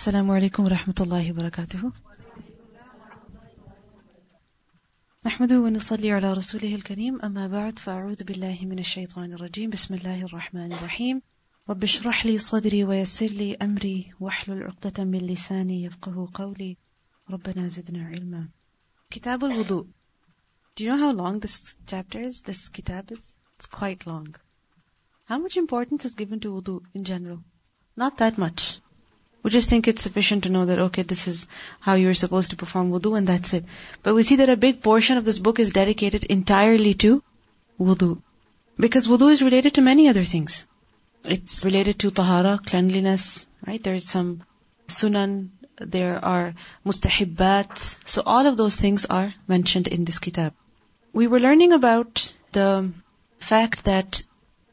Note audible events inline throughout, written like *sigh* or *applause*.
السلام عليكم ورحمة الله وبركاته نحمده ونصلي على رسوله الكريم أما بعد فأعوذ بالله من الشيطان الرجيم بسم الله الرحمن الرحيم رب اشرح لي صدري ويسر لي أمري واحلل عقدة من لساني يفقه قولي ربنا زدنا علما كتاب الوضوء Do you know how long this chapter is? This kitab is? It's quite long. How much importance is given to wudu in general? Not that much. We just think it's sufficient to know that, okay, this is how you're supposed to perform wudu and that's it. But we see that a big portion of this book is dedicated entirely to wudu. Because wudu is related to many other things. It's related to tahara, cleanliness, right? There's some sunan, there are mustahibbat. So all of those things are mentioned in this kitab. We were learning about the fact that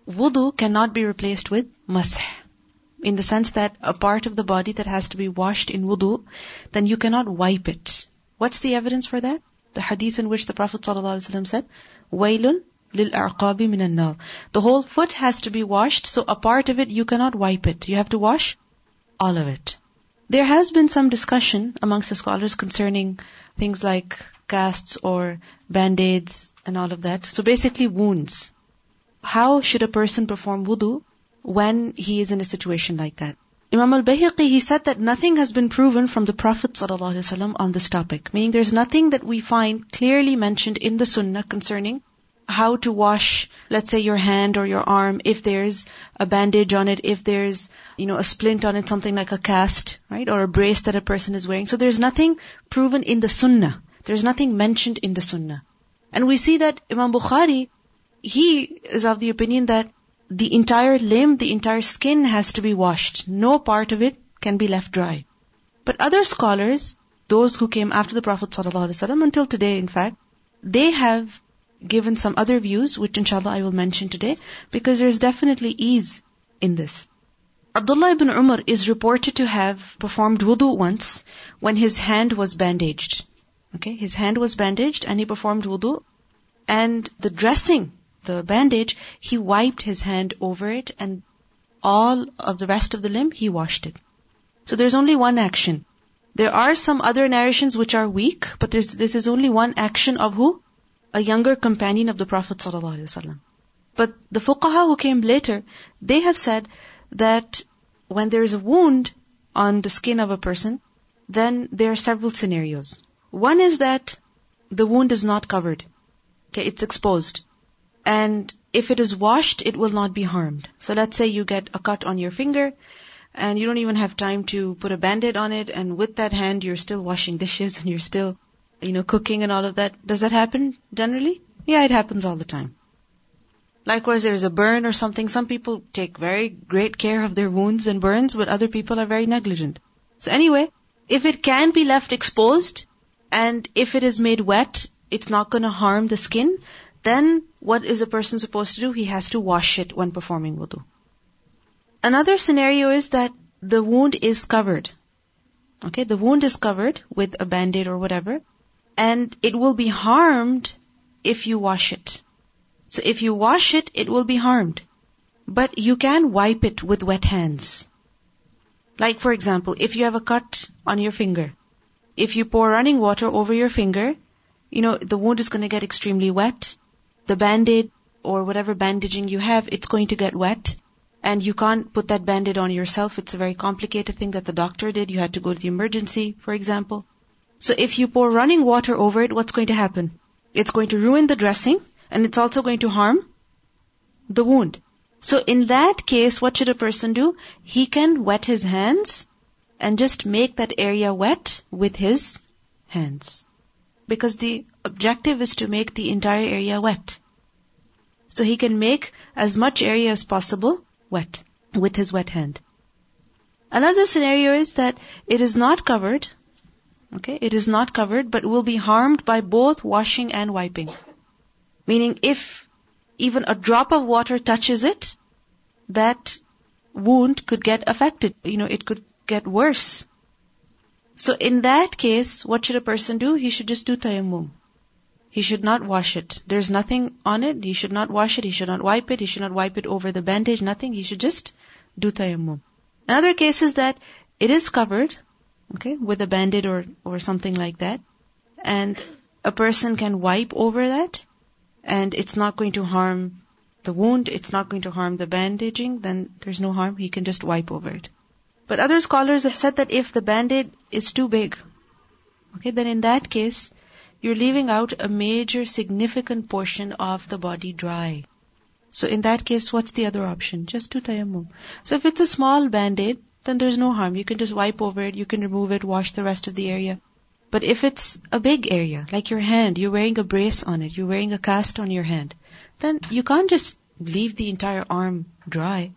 wudu cannot be replaced with masah in the sense that a part of the body that has to be washed in wudu, then you cannot wipe it. What's the evidence for that? The hadith in which the Prophet ﷺ said, Wailun lil arqabi minan nar. The whole foot has to be washed, so a part of it you cannot wipe it. You have to wash all of it. There has been some discussion amongst the scholars concerning things like casts or band-aids and all of that. So basically wounds. How should a person perform wudu when he is in a situation like that. Imam al-Bayhaqi, he said that nothing has been proven from the Prophet ﷺ on this topic. Meaning there's nothing that we find clearly mentioned in the Sunnah concerning how to wash, let's say, your hand or your arm, if there's a bandage on it, if there's, you know, a splint on it, something like a cast, right? Or a brace that a person is wearing. So there's nothing proven in the Sunnah. There's nothing mentioned in the Sunnah. And we see that Imam Bukhari, he is of the opinion that the entire limb, the entire skin has to be washed. No part of it can be left dry. But other scholars, those who came after the Prophet ﷺ, until today in fact, they have given some other views, which inshallah I will mention today, because there's definitely ease in this. Abdullah ibn Umar is reported to have performed wudu once when his hand was bandaged. Okay, his hand was bandaged and he performed wudu. And the dressing the bandage, he wiped his hand over it and all of the rest of the limb, he washed it. So there's only one action. There are some other narrations which are weak, but this is only one action of who? A younger companion of the Prophet ﷺ. But the fuqaha who came later, they have said that when there is a wound on the skin of a person, then there are several scenarios. One is that the wound is not covered. Okay, it's exposed. And if it is washed, it will not be harmed. So let's say you get a cut on your finger and you don't even have time to put a band-aid on it and with that hand you're still washing dishes and you're still, you know, cooking and all of that. Does that happen generally? Yeah, it happens all the time. Likewise, there's a burn or something. Some people take very great care of their wounds and burns, but other people are very negligent. So anyway, if it can be left exposed and if it is made wet, it's not going to harm the skin, then what is a person supposed to do? He has to wash it when performing wudu. Another scenario is that the wound is covered. Okay, the wound is covered with a band-aid or whatever, and it will be harmed if you wash it. So if you wash it, it will be harmed. But you can wipe it with wet hands. Like for example, if you have a cut on your finger, if you pour running water over your finger, you know, the wound is going to get extremely wet the band-aid or whatever bandaging you have, it's going to get wet. And you can't put that band-aid on yourself. It's a very complicated thing that the doctor did. You had to go to the emergency, for example. So if you pour running water over it, what's going to happen? It's going to ruin the dressing and it's also going to harm the wound. So in that case, what should a person do? He can wet his hands and just make that area wet with his hands because the objective is to make the entire area wet. So he can make as much area as possible wet with his wet hand. Another scenario is that it is not covered, okay, it is not covered, but will be harmed by both washing and wiping. Meaning if even a drop of water touches it, that wound could get affected. You know, it could get worse. So in that case, what should a person do? He should just do tayammum. He should not wash it. There's nothing on it. He should not wash it. He should not wipe it. He should not wipe it over the bandage. Nothing. He should just do tayammum. Another case is that it is covered, okay, with a bandage or, or something like that, and a person can wipe over that, and it's not going to harm the wound, it's not going to harm the bandaging, then there's no harm, he can just wipe over it. But other scholars have said that if the band-aid is too big, okay, then in that case, you're leaving out a major significant portion of the body dry. So in that case, what's the other option? Just do tayammum. So if it's a small band-aid, then there's no harm. You can just wipe over it, you can remove it, wash the rest of the area. But if it's a big area, like your hand, you're wearing a brace on it, you're wearing a cast on your hand, then you can't just leave the entire arm dry.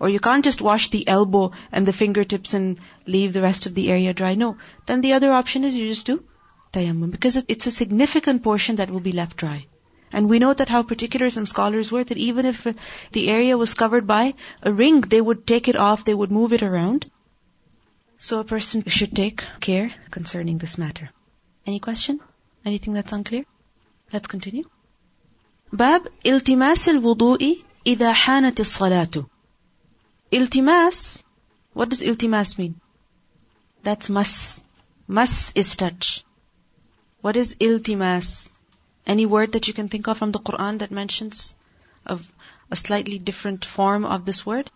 Or you can't just wash the elbow and the fingertips and leave the rest of the area dry. No. Then the other option is you just do tayammum because it's a significant portion that will be left dry. And we know that how particular some scholars were that even if the area was covered by a ring, they would take it off, they would move it around. So a person should take care concerning this matter. Any question? Anything that's unclear? Let's continue. Bab iltimas al-wudu'i idha hanat salatu Iltimas, what does iltimas mean? That's mas. Mas is touch. What is iltimas? Any word that you can think of from the Quran that mentions of a slightly different form of this word?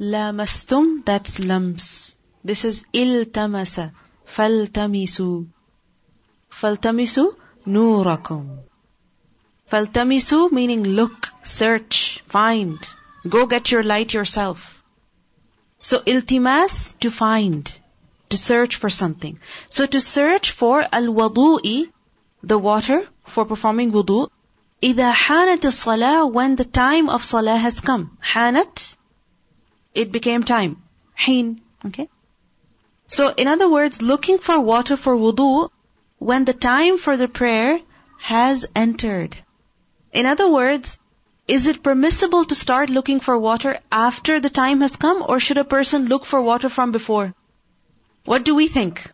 Lamastum, that's lams. This is iltamasa. Faltamisu. Faltamisu nurakum. Faltamisu meaning look, search, find. Go get your light yourself. So iltimas to find, to search for something. So to search for al-wudu'i, the water for performing wudu, إذا حانت الصلاة when the time of salah has come. حانت, it became time. حين, okay? So in other words, looking for water for wudu when the time for the prayer has entered. In other words, is it permissible to start looking for water after the time has come or should a person look for water from before? What do we think?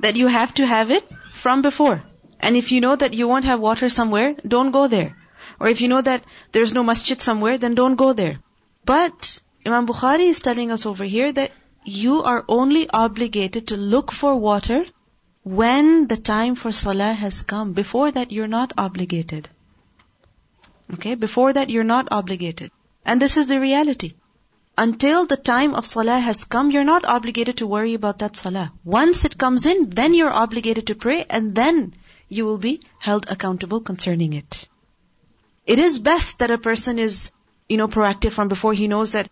That you have to have it from before. And if you know that you won't have water somewhere, don't go there. Or if you know that there's no masjid somewhere, then don't go there. But Imam Bukhari is telling us over here that you are only obligated to look for water when the time for salah has come. Before that, you're not obligated. Okay, before that you're not obligated. And this is the reality. Until the time of salah has come, you're not obligated to worry about that salah. Once it comes in, then you're obligated to pray and then you will be held accountable concerning it. It is best that a person is, you know, proactive from before he knows that,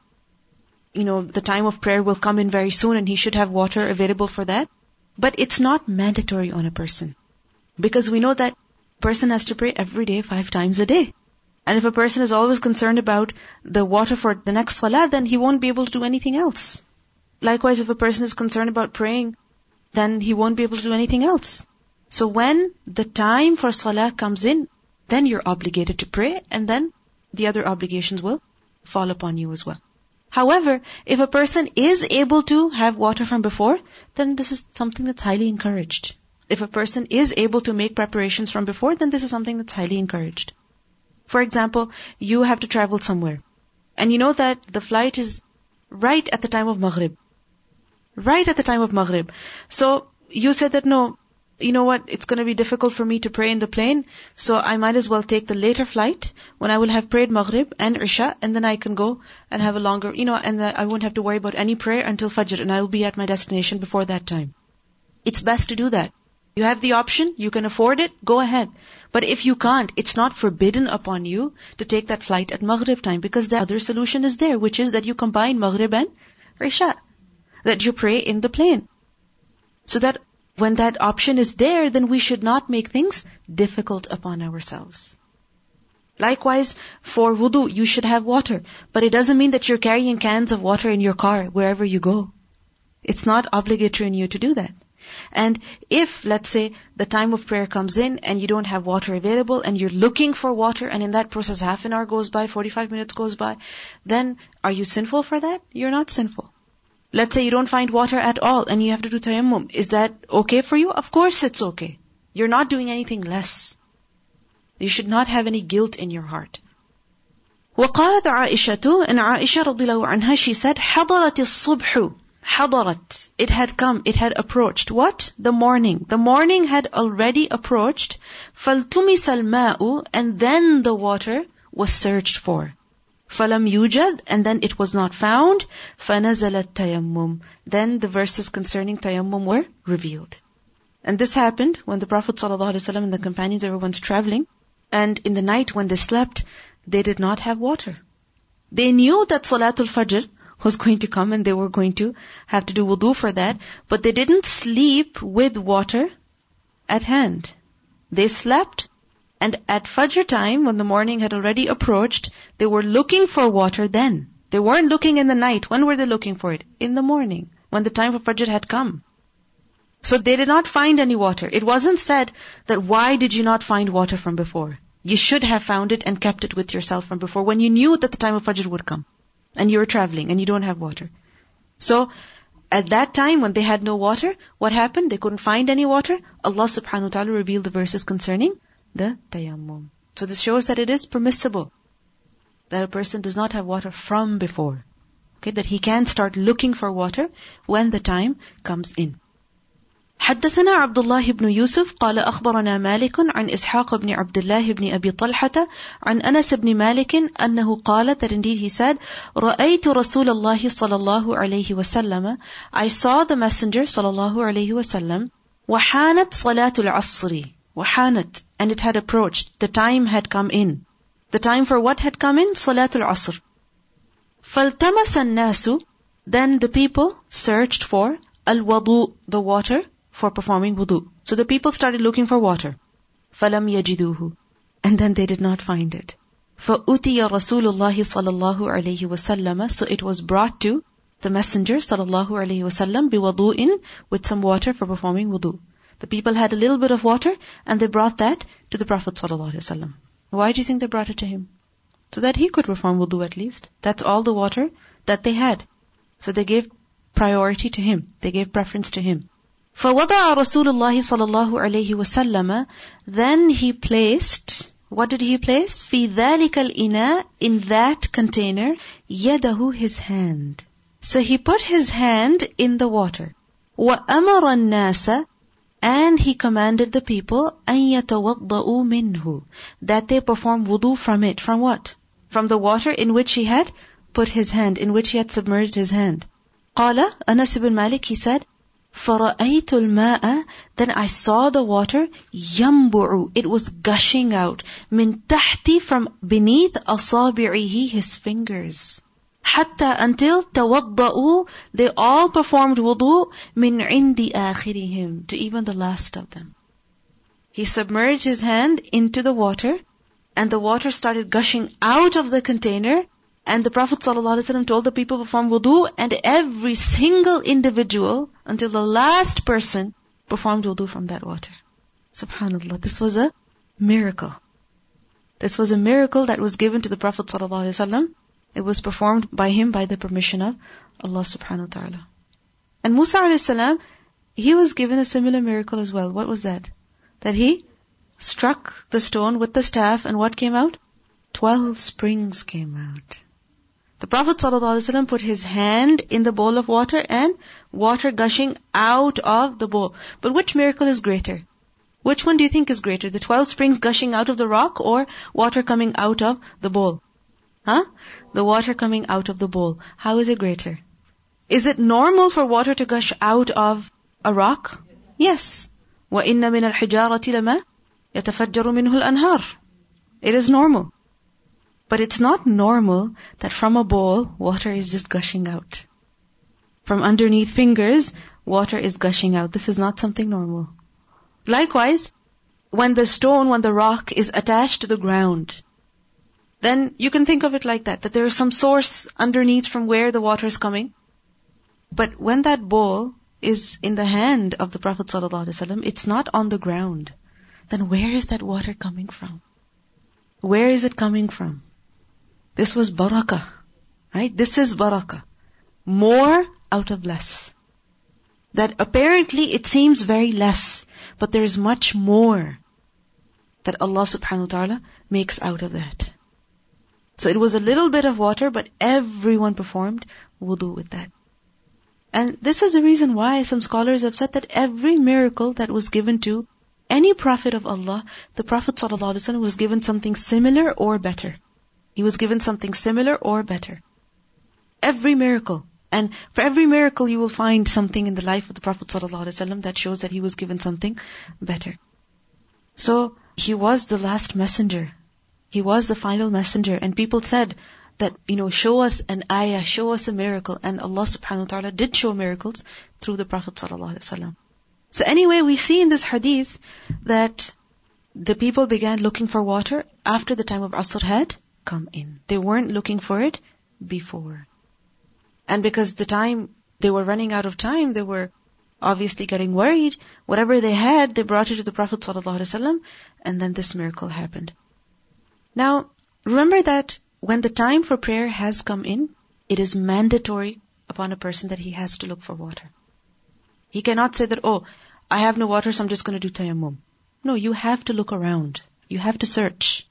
you know, the time of prayer will come in very soon and he should have water available for that. But it's not mandatory on a person. Because we know that person has to pray every day, five times a day. And if a person is always concerned about the water for the next salah, then he won't be able to do anything else. Likewise, if a person is concerned about praying, then he won't be able to do anything else. So when the time for salah comes in, then you're obligated to pray, and then the other obligations will fall upon you as well. However, if a person is able to have water from before, then this is something that's highly encouraged. If a person is able to make preparations from before, then this is something that's highly encouraged. For example, you have to travel somewhere. And you know that the flight is right at the time of Maghrib. Right at the time of Maghrib. So you said that no, you know what, it's going to be difficult for me to pray in the plane, so I might as well take the later flight when I will have prayed Maghrib and Isha, and then I can go and have a longer, you know, and uh, I won't have to worry about any prayer until Fajr, and I will be at my destination before that time. It's best to do that. You have the option, you can afford it, go ahead. But if you can't, it's not forbidden upon you to take that flight at Maghrib time because the other solution is there, which is that you combine Maghrib and Isha. That you pray in the plane. So that when that option is there, then we should not make things difficult upon ourselves. Likewise, for wudu, you should have water. But it doesn't mean that you're carrying cans of water in your car wherever you go. It's not obligatory in you to do that. And if, let's say, the time of prayer comes in and you don't have water available and you're looking for water and in that process half an hour goes by, 45 minutes goes by, then are you sinful for that? You're not sinful. Let's say you don't find water at all and you have to do tayammum. Is that okay for you? Of course it's okay. You're not doing anything less. You should not have any guilt in your heart. وقالت عائشة and Aisha رضي الله عنها she said حضرت الصبح حضرت. It had come, it had approached. What? The morning. The morning had already approached. فَالْتُمِسَ الْمَاءُ And then the water was searched for. فَلَمْ يُوجَدْ And then it was not found. فَنَزَلَ التَّيَمُّمْ Then the verses concerning tayammum were revealed. And this happened when the Prophet ﷺ and the companions, everyone's traveling. And in the night when they slept, they did not have water. They knew that Salatul Fajr was going to come and they were going to have to do wudu for that, but they didn't sleep with water at hand. They slept and at Fajr time, when the morning had already approached, they were looking for water then. They weren't looking in the night. When were they looking for it? In the morning, when the time for Fajr had come. So they did not find any water. It wasn't said that why did you not find water from before? You should have found it and kept it with yourself from before when you knew that the time of Fajr would come. And you're traveling and you don't have water. So, at that time when they had no water, what happened? They couldn't find any water. Allah subhanahu wa ta'ala revealed the verses concerning the tayammum. So this shows that it is permissible that a person does not have water from before. Okay, that he can start looking for water when the time comes in. حدثنا عبد الله بن يوسف قال أخبرنا مالك عن إسحاق بن عبد الله بن أبي طلحة عن أنس بن مالك أنه قال that indeed he said رأيت رسول الله صلى الله عليه وسلم I saw the messenger صلى الله عليه وسلم وحانت صلاة العصر وحانت and it had approached the time had come in the time for what had come in صلاة العصر فالتمس الناس then the people searched for الوضوء the water for performing wudu. So the people started looking for water. فَلَمْ And then they did not find it. فَأُتِيَ رَسُولُ اللَّهِ صَلَى اللَّهُ عَلَيْهِ So it was brought to the messenger sallallahu الله wasallam وسلم with some water for performing wudu. The people had a little bit of water and they brought that to the Prophet sallallahu الله wasallam. Why do you think they brought it to him? So that he could perform wudu at least. That's all the water that they had. So they gave priority to him. They gave preference to him. فوضع رسول الله صلى الله عليه وسلم then he placed what did he place في ذلك الإناء in that container يده his hand so he put his hand in the water وأمر الناس and he commanded the people أن يتوضأوا منه that they perform wudu from it from what from the water in which he had put his hand in which he had submerged his hand قال أنس بن مالك he said فَرَأَيْتُ الْمَاءَ Then I saw the water يَنْبُعُ It was gushing out مِنْ تَحْتِ From beneath أَصَابِعِهِ His fingers. حتى until توضأوا They all performed wudu مِنْ عِنْدِ آخِرِهِمْ To even the last of them. He submerged his hand into the water and the water started gushing out of the container and the Prophet ﷺ told the people perform wudu and every single individual until the last person performed wudu from that water. Subhanallah. This was a miracle. This was a miracle that was given to the Prophet ﷺ. It was performed by him by the permission of Allah subhanahu wa ta'ala. And Musa alayhi he was given a similar miracle as well. What was that? That he struck the stone with the staff and what came out? Twelve springs came out. The Prophet ﷺ put his hand in the bowl of water and water gushing out of the bowl. But which miracle is greater? Which one do you think is greater? The 12 springs gushing out of the rock or water coming out of the bowl? Huh? The water coming out of the bowl. How is it greater? Is it normal for water to gush out of a rock? Yes. وَإِنَّ مِنَ الْحِجَارَةِ لَمَا يَتَفَجَّرُ مِنْهُ الْأَنْهَارُ It is normal. But it's not normal that from a bowl, water is just gushing out. From underneath fingers, water is gushing out. This is not something normal. Likewise, when the stone, when the rock is attached to the ground, then you can think of it like that, that there is some source underneath from where the water is coming. But when that bowl is in the hand of the Prophet ﷺ, it's not on the ground. Then where is that water coming from? Where is it coming from? This was barakah. Right? This is barakah. More out of less. That apparently it seems very less, but there is much more that Allah subhanahu wa ta'ala makes out of that. So it was a little bit of water, but everyone performed wudu with that. And this is the reason why some scholars have said that every miracle that was given to any prophet of Allah, the Prophet ﷺ was given something similar or better. He was given something similar or better. Every miracle. And for every miracle you will find something in the life of the Prophet ﷺ that shows that he was given something better. So, he was the last messenger. He was the final messenger. And people said, that, you know, show us an ayah, show us a miracle. And Allah subhanahu wa ta'ala did show miracles through the Prophet wasallam. So anyway, we see in this hadith that the people began looking for water after the time of Asr had come in. They weren't looking for it before. And because the time, they were running out of time, they were obviously getting worried. Whatever they had, they brought it to the Prophet ﷺ, and then this miracle happened. Now, remember that when the time for prayer has come in, it is mandatory upon a person that he has to look for water. He cannot say that, oh, I have no water, so I'm just going to do tayammum. No, you have to look around. You have to search.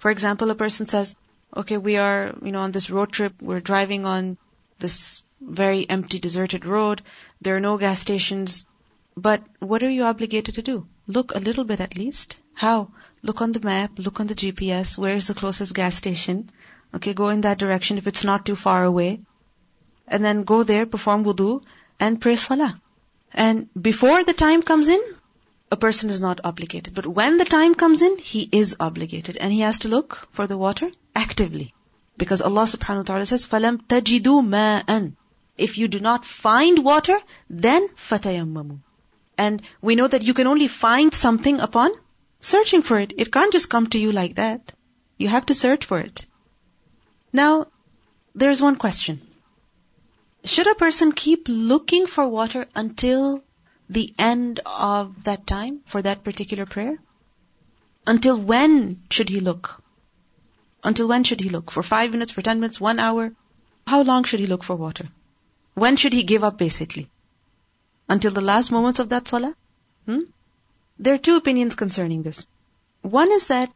For example, a person says, okay, we are, you know, on this road trip, we're driving on this very empty, deserted road. There are no gas stations. But what are you obligated to do? Look a little bit at least. How? Look on the map, look on the GPS, where's the closest gas station? Okay, go in that direction if it's not too far away. And then go there, perform wudu, and pray salah. And before the time comes in, a person is not obligated. But when the time comes in, he is obligated. And he has to look for the water actively. Because Allah subhanahu wa ta'ala says, فَلَمْ تَجِدُوا مَاءً If you do not find water, then فَتَيَمَّمُوا And we know that you can only find something upon searching for it. It can't just come to you like that. You have to search for it. Now, there's one question. Should a person keep looking for water until the end of that time for that particular prayer? Until when should he look? Until when should he look? For five minutes, for ten minutes, one hour? How long should he look for water? When should he give up basically? Until the last moments of that salah? Hmm? There are two opinions concerning this. One is that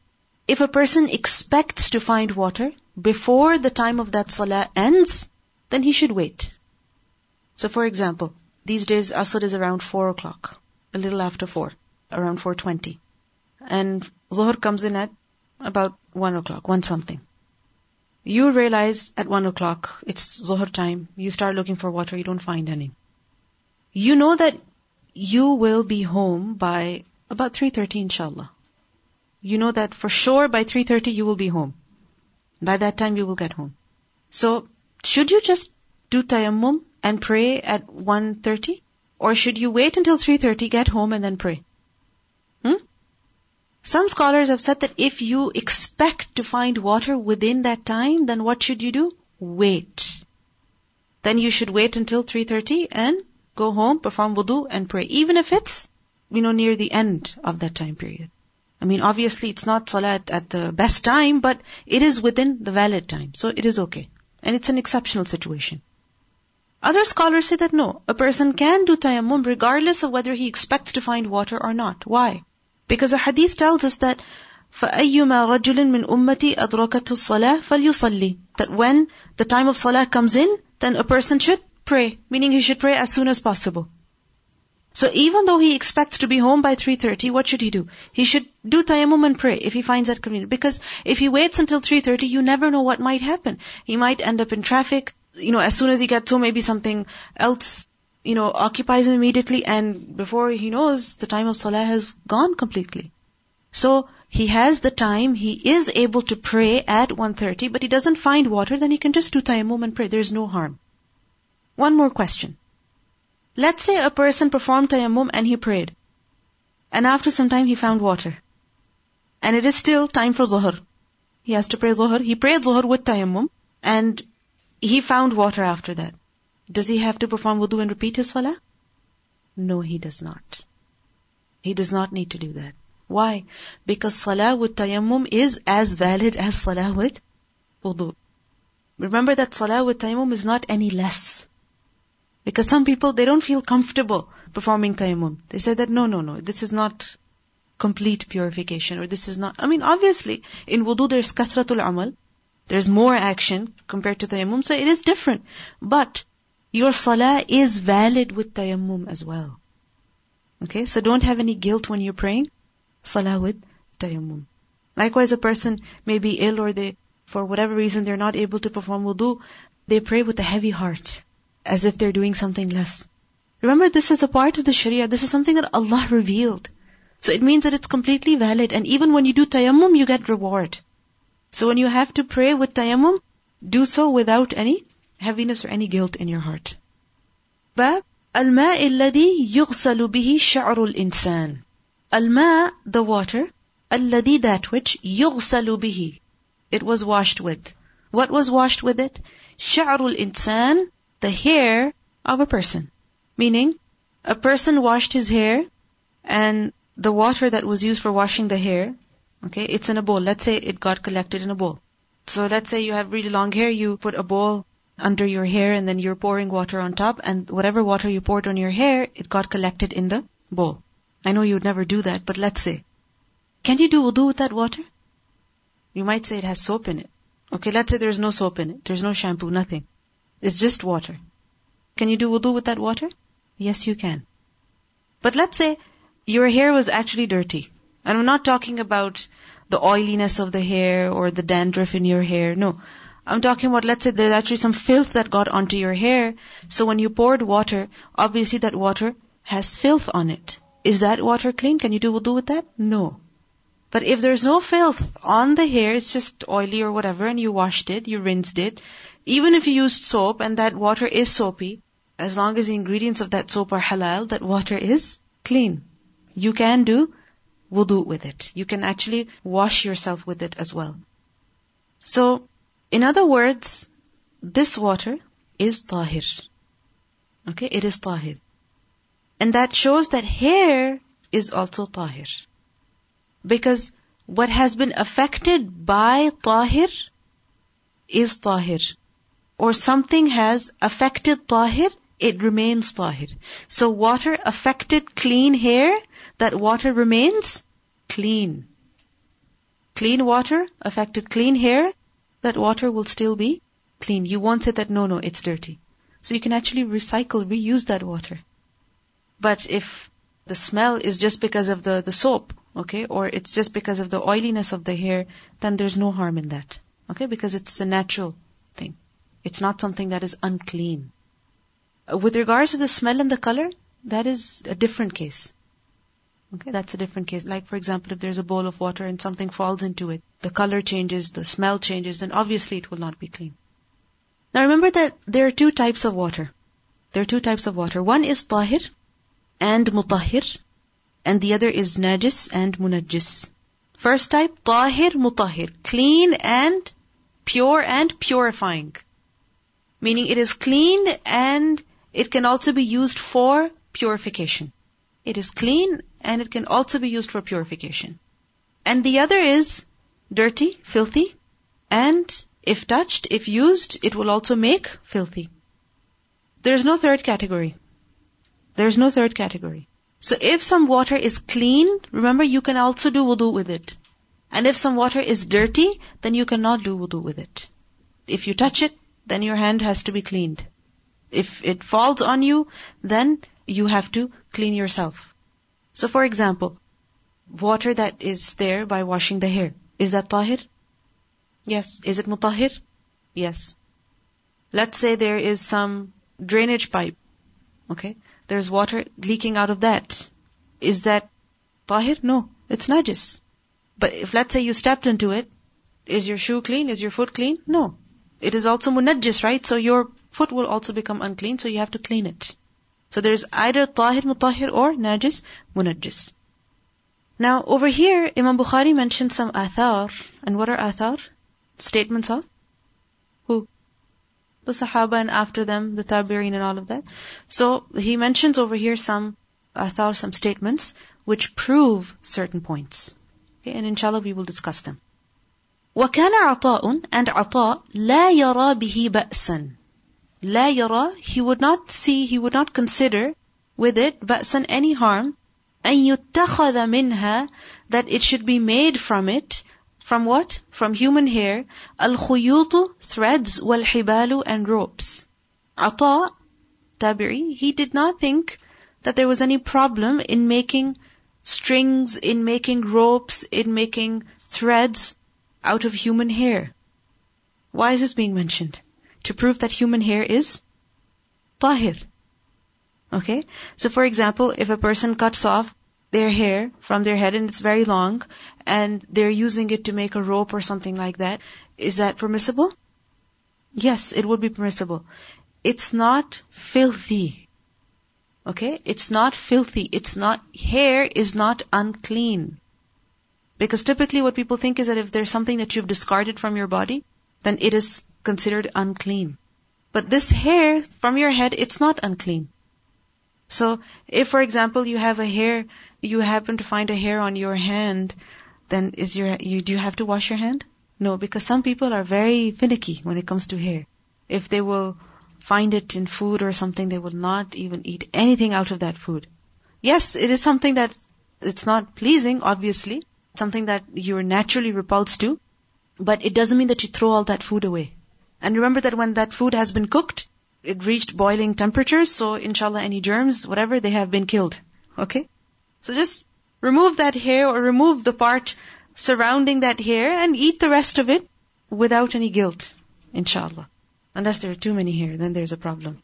if a person expects to find water, before the time of that salah ends, then he should wait. So for example, these days Asr is around 4 o'clock, a little after 4, around 4.20. And Zuhr comes in at about 1 o'clock, 1 something. You realize at 1 o'clock, it's Zuhr time, you start looking for water, you don't find any. You know that you will be home by about 3.30 inshallah. You know that for sure by 3.30 you will be home. By that time you will get home. So, should you just do tayammum and pray at 1.30? Or should you wait until 3.30, get home and then pray? Hmm? Some scholars have said that if you expect to find water within that time, then what should you do? Wait. Then you should wait until 3.30 and go home, perform wudu and pray. Even if it's, you know, near the end of that time period. I mean, obviously it's not salat at the best time, but it is within the valid time. So it is okay. And it's an exceptional situation. Other scholars say that no, a person can do tayammum regardless of whether he expects to find water or not. Why? Because a hadith tells us that فَأَيُّمَا رَجُلٍ مِّنْ أُمَّتِي أَدْرَكَتُ الصَّلَاةِ فَلْيُصَلِّ That when the time of salah comes in, then a person should pray, meaning he should pray as soon as possible. So even though he expects to be home by 3.30, what should he do? He should do tayammum and pray if he finds that convenient. Because if he waits until 3.30, you never know what might happen. He might end up in traffic. you know, as soon as he gets home, maybe something else, you know, occupies him immediately and before he knows, the time of salah has gone completely. So, he has the time, he is able to pray at 1.30, but he doesn't find water, then he can just do tayammum and pray. There's no harm. One more question. Let's say a person performed tayammum and he prayed. And after some time he found water. And it is still time for zuhr. He has to pray zuhr. He prayed zuhr with tayammum and he found water after that. Does he have to perform wudu and repeat his salah? No, he does not. He does not need to do that. Why? Because salah with tayammum is as valid as salah with wudu. Remember that salah with tayammum is not any less. Because some people, they don't feel comfortable performing tayammum. They say that, no, no, no, this is not complete purification, or this is not, I mean, obviously, in wudu there's kasratul amal, there's more action compared to tayammum, so it is different. But, your salah is valid with tayammum as well. Okay, so don't have any guilt when you're praying salah with tayammum. Likewise, a person may be ill or they, for whatever reason, they're not able to perform wudu. They pray with a heavy heart, as if they're doing something less. Remember, this is a part of the Sharia. This is something that Allah revealed. So it means that it's completely valid. And even when you do tayammum, you get reward. So when you have to pray with tayammum, do so without any heaviness or any guilt in your heart. باب الماء الذي يغسل به شعر الإنسان. الماء, the water, الذي that which يغسل به. It was washed with. What was washed with it? شعر الإنسان, the hair of a person. Meaning, a person washed his hair and the water that was used for washing the hair, okay, it's in a bowl. Let's say it got collected in a bowl. So let's say you have really long hair, you put a bowl under your hair and then you're pouring water on top and whatever water you poured on your hair, it got collected in the bowl. I know you would never do that, but let's say. Can you do wudu with that water? You might say it has soap in it. Okay, let's say there's no soap in it. There's no shampoo, nothing. It's just water. Can you do wudu with that water? Yes, you can. But let's say your hair was actually dirty. And I'm not talking about the oiliness of the hair or the dandruff in your hair. No. I'm talking about, let's say there's actually some filth that got onto your hair. So when you poured water, obviously that water has filth on it. Is that water clean? Can you do wudu with that? No. But if there's no filth on the hair, it's just oily or whatever, and you washed it, you rinsed it, even if you used soap and that water is soapy, as long as the ingredients of that soap are halal, that water is clean. You can do wudu with it. You can actually wash yourself with it as well. So, in other words, this water is tahir. Okay, it is tahir. And that shows that hair is also tahir. Because what has been affected by tahir is tahir. Or something has affected tahir it remains tahir. So water affected clean hair, that water remains clean. Clean water affected clean hair, that water will still be clean. You won't say that no, no, it's dirty. So you can actually recycle, reuse that water. But if the smell is just because of the, the soap, okay, or it's just because of the oiliness of the hair, then there's no harm in that. Okay, because it's a natural thing. It's not something that is unclean. Uh, with regards to the smell and the color, that is a different case. Okay, that's a different case. Like for example, if there's a bowl of water and something falls into it, the color changes, the smell changes, then obviously it will not be clean. Now remember that there are two types of water. There are two types of water. One is tahir and mutahhir, and the other is najis and munajis. First type, tahir mutahhir, clean and pure and purifying. Meaning it is clean and it can also be used for purification. It is clean and it can also be used for purification. And the other is dirty, filthy, and if touched, if used, it will also make filthy. There's no third category. There's no third category. So if some water is clean, remember you can also do wudu with it. And if some water is dirty, then you cannot do wudu with it. If you touch it, then your hand has to be cleaned. If it falls on you, then you have to clean yourself. So for example, water that is there by washing the hair, is that tahir? Yes. Is it mutahhir? Yes. Let's say there is some drainage pipe. Okay. There's water leaking out of that. Is that tahir? No. It's najis. But if let's say you stepped into it, is your shoe clean? Is your foot clean? No. It is also munajjis, right? So your foot will also become unclean, so you have to clean it. So there's either tahir mutahir or najis munajis. Now over here, Imam Bukhari mentioned some athar. And what are athar? Statements of who? The Sahaba and after them, the Tabi'in and all of that. So he mentions over here some athar, some statements which prove certain points. Okay, and inshallah we will discuss them. وكان عطاء and عطاء لا يرى به بأسا لا يرى, he would not see, he would not consider with it بأسا any harm أن يتخذ منها that it should be made from it from what? From human hair الخيوط threads والحبال and ropes عطاء tabi'i, he did not think that there was any problem in making strings, in making ropes, in making threads out of human hair. Why is this being mentioned? To prove that human hair is tahir. Okay? So for example, if a person cuts off their hair from their head and it's very long and they're using it to make a rope or something like that, is that permissible? Yes, it would be permissible. It's not filthy. Okay? It's not filthy. It's not, hair is not unclean. Because typically what people think is that if there's something that you've discarded from your body, then it is considered unclean. But this hair from your head, it's not unclean. So, if for example you have a hair, you happen to find a hair on your hand, then is your, you, do you have to wash your hand? No, because some people are very finicky when it comes to hair. If they will find it in food or something, they will not even eat anything out of that food. Yes, it is something that it's not pleasing, obviously, something that you're naturally repulsed to, but it doesn't mean that you throw all that food away. And remember that when that food has been cooked, it reached boiling temperatures, so inshallah any germs, whatever, they have been killed. Okay? So just remove that hair or remove the part surrounding that hair and eat the rest of it without any guilt, inshallah. Unless there are too many hair, then there's a problem.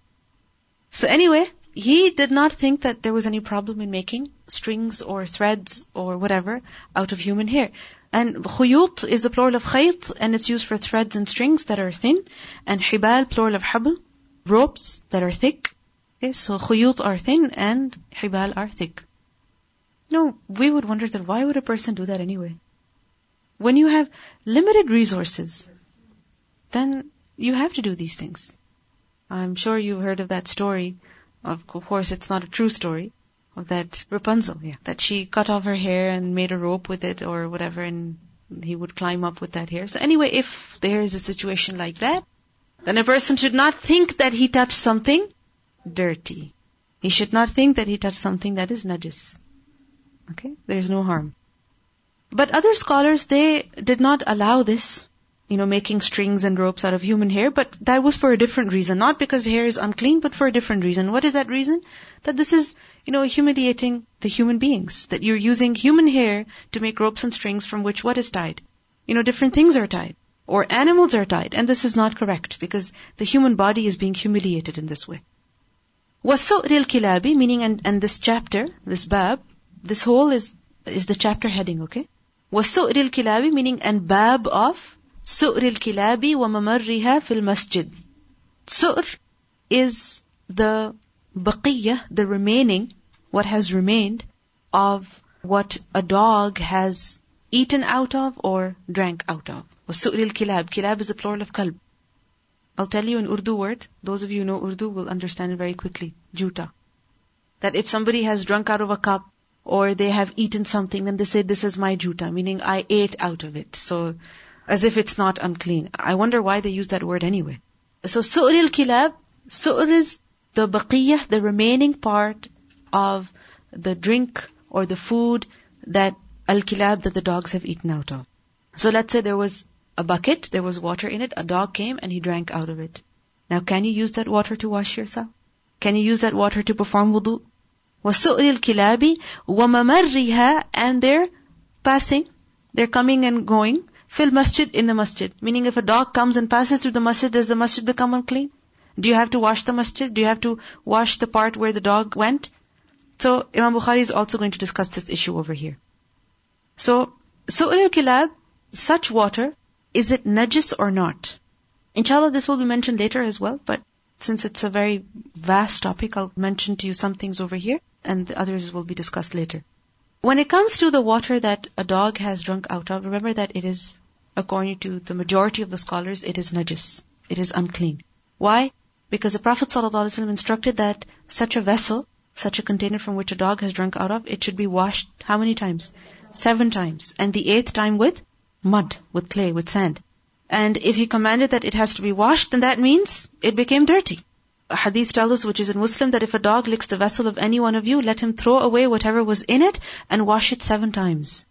So anyway, he did not think that there was any problem in making strings or threads or whatever out of human hair. And khuyut is the plural of khayt, and it's used for threads and strings that are thin. And hibal, plural of habl, ropes that are thick. Okay, so khuyut are thin and hibal are thick. No, we would wonder that why would a person do that anyway? When you have limited resources, then you have to do these things. I'm sure you've heard of that story. Of course, it's not a true story that Rapunzel, yeah, that she cut off her hair and made a rope with it or whatever, and he would climb up with that hair. So anyway, if there is a situation like that, then a person should not think that he touched something dirty. He should not think that he touched something that is najis. Okay? There's no harm. But other scholars, they did not allow this, you know, making strings and ropes out of human hair, but that was for a different reason. Not because hair is unclean, but for a different reason. What is that reason? That this is, you know, humiliating the human beings. That you're using human hair to make ropes and strings from which what is tied? You know, different things are tied. Or animals are tied. And this is not correct because the human body is being humiliated in this way. وَالسُّؤْرِ الْكِلَابِ Meaning, and, and this chapter, this bab, this whole is, is the chapter heading, okay? وَسُؤْرِ الْكِلَابِ meaning and bab of سُؤْرِ الْكِلَابِ وَمَمَرِّهَا فِي الْمَسْجِدِ Su'r is the baqiyah, the remaining, what has remained of what a dog has eaten out of or drank out of. وَسُؤْرِ الْكِلَابِ Kilab is a plural of kalb. I'll tell you an Urdu word. Those of you who know Urdu will understand it very quickly. Juta. That if somebody has drunk out of a cup or they have eaten something, then they say, this is my juta, meaning I ate out of it. So, as if it's not unclean. I wonder why they use that word anyway. So, su'r al-kilab, su'r is the baqiyah, the remaining part of the drink or the food that al-kilab, that the dogs have eaten out of. So let's say there was a bucket, there was water in it, a dog came and he drank out of it. Now can you use that water to wash yourself? Can you use that water to perform wudu? وَسُؤْرِ الْكِلَابِ وَمَمَرِّهَا And they're passing, they're coming and going, fil masjid in the masjid. Meaning if a dog comes and passes through the masjid, does the masjid become unclean? Do you have to wash the masjid? Do you have to wash the part where the dog went? So Imam Bukhari is also going to discuss this issue over here. So, su'r al-kilab, such water, is it najis or not? Inshallah, this will be mentioned later as well, but since it's a very vast topic, I'll mention to you some things over here and the others will be discussed later. When it comes to the water that a dog has drunk out of, remember that it is, according to the majority of the scholars, it is najis. It is unclean. Why? Because the Prophet ﷺ instructed that such a vessel, such a container from which a dog has drunk out of, it should be washed how many times? Seven times. And the eighth time with mud, with clay, with sand. And if he commanded that it has to be washed, then that means it became dirty a hadith tells us, which is in Muslim, that if a dog licks the vessel of any one of you, let him throw away whatever was in it and wash it seven times.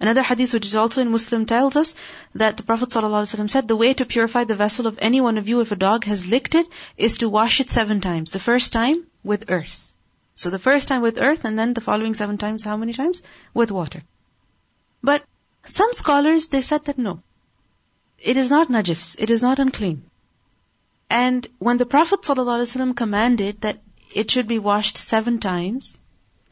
Another hadith which is also in Muslim tells us that the Prophet ﷺ said, the way to purify the vessel of any one of you if a dog has licked it is to wash it seven times. The first time with earth. So the first time with earth and then the following seven times, how many times? With water. But some scholars, they said that no. It is not najis. It is not unclean. And when the Prophet ﷺ commanded that it should be washed seven times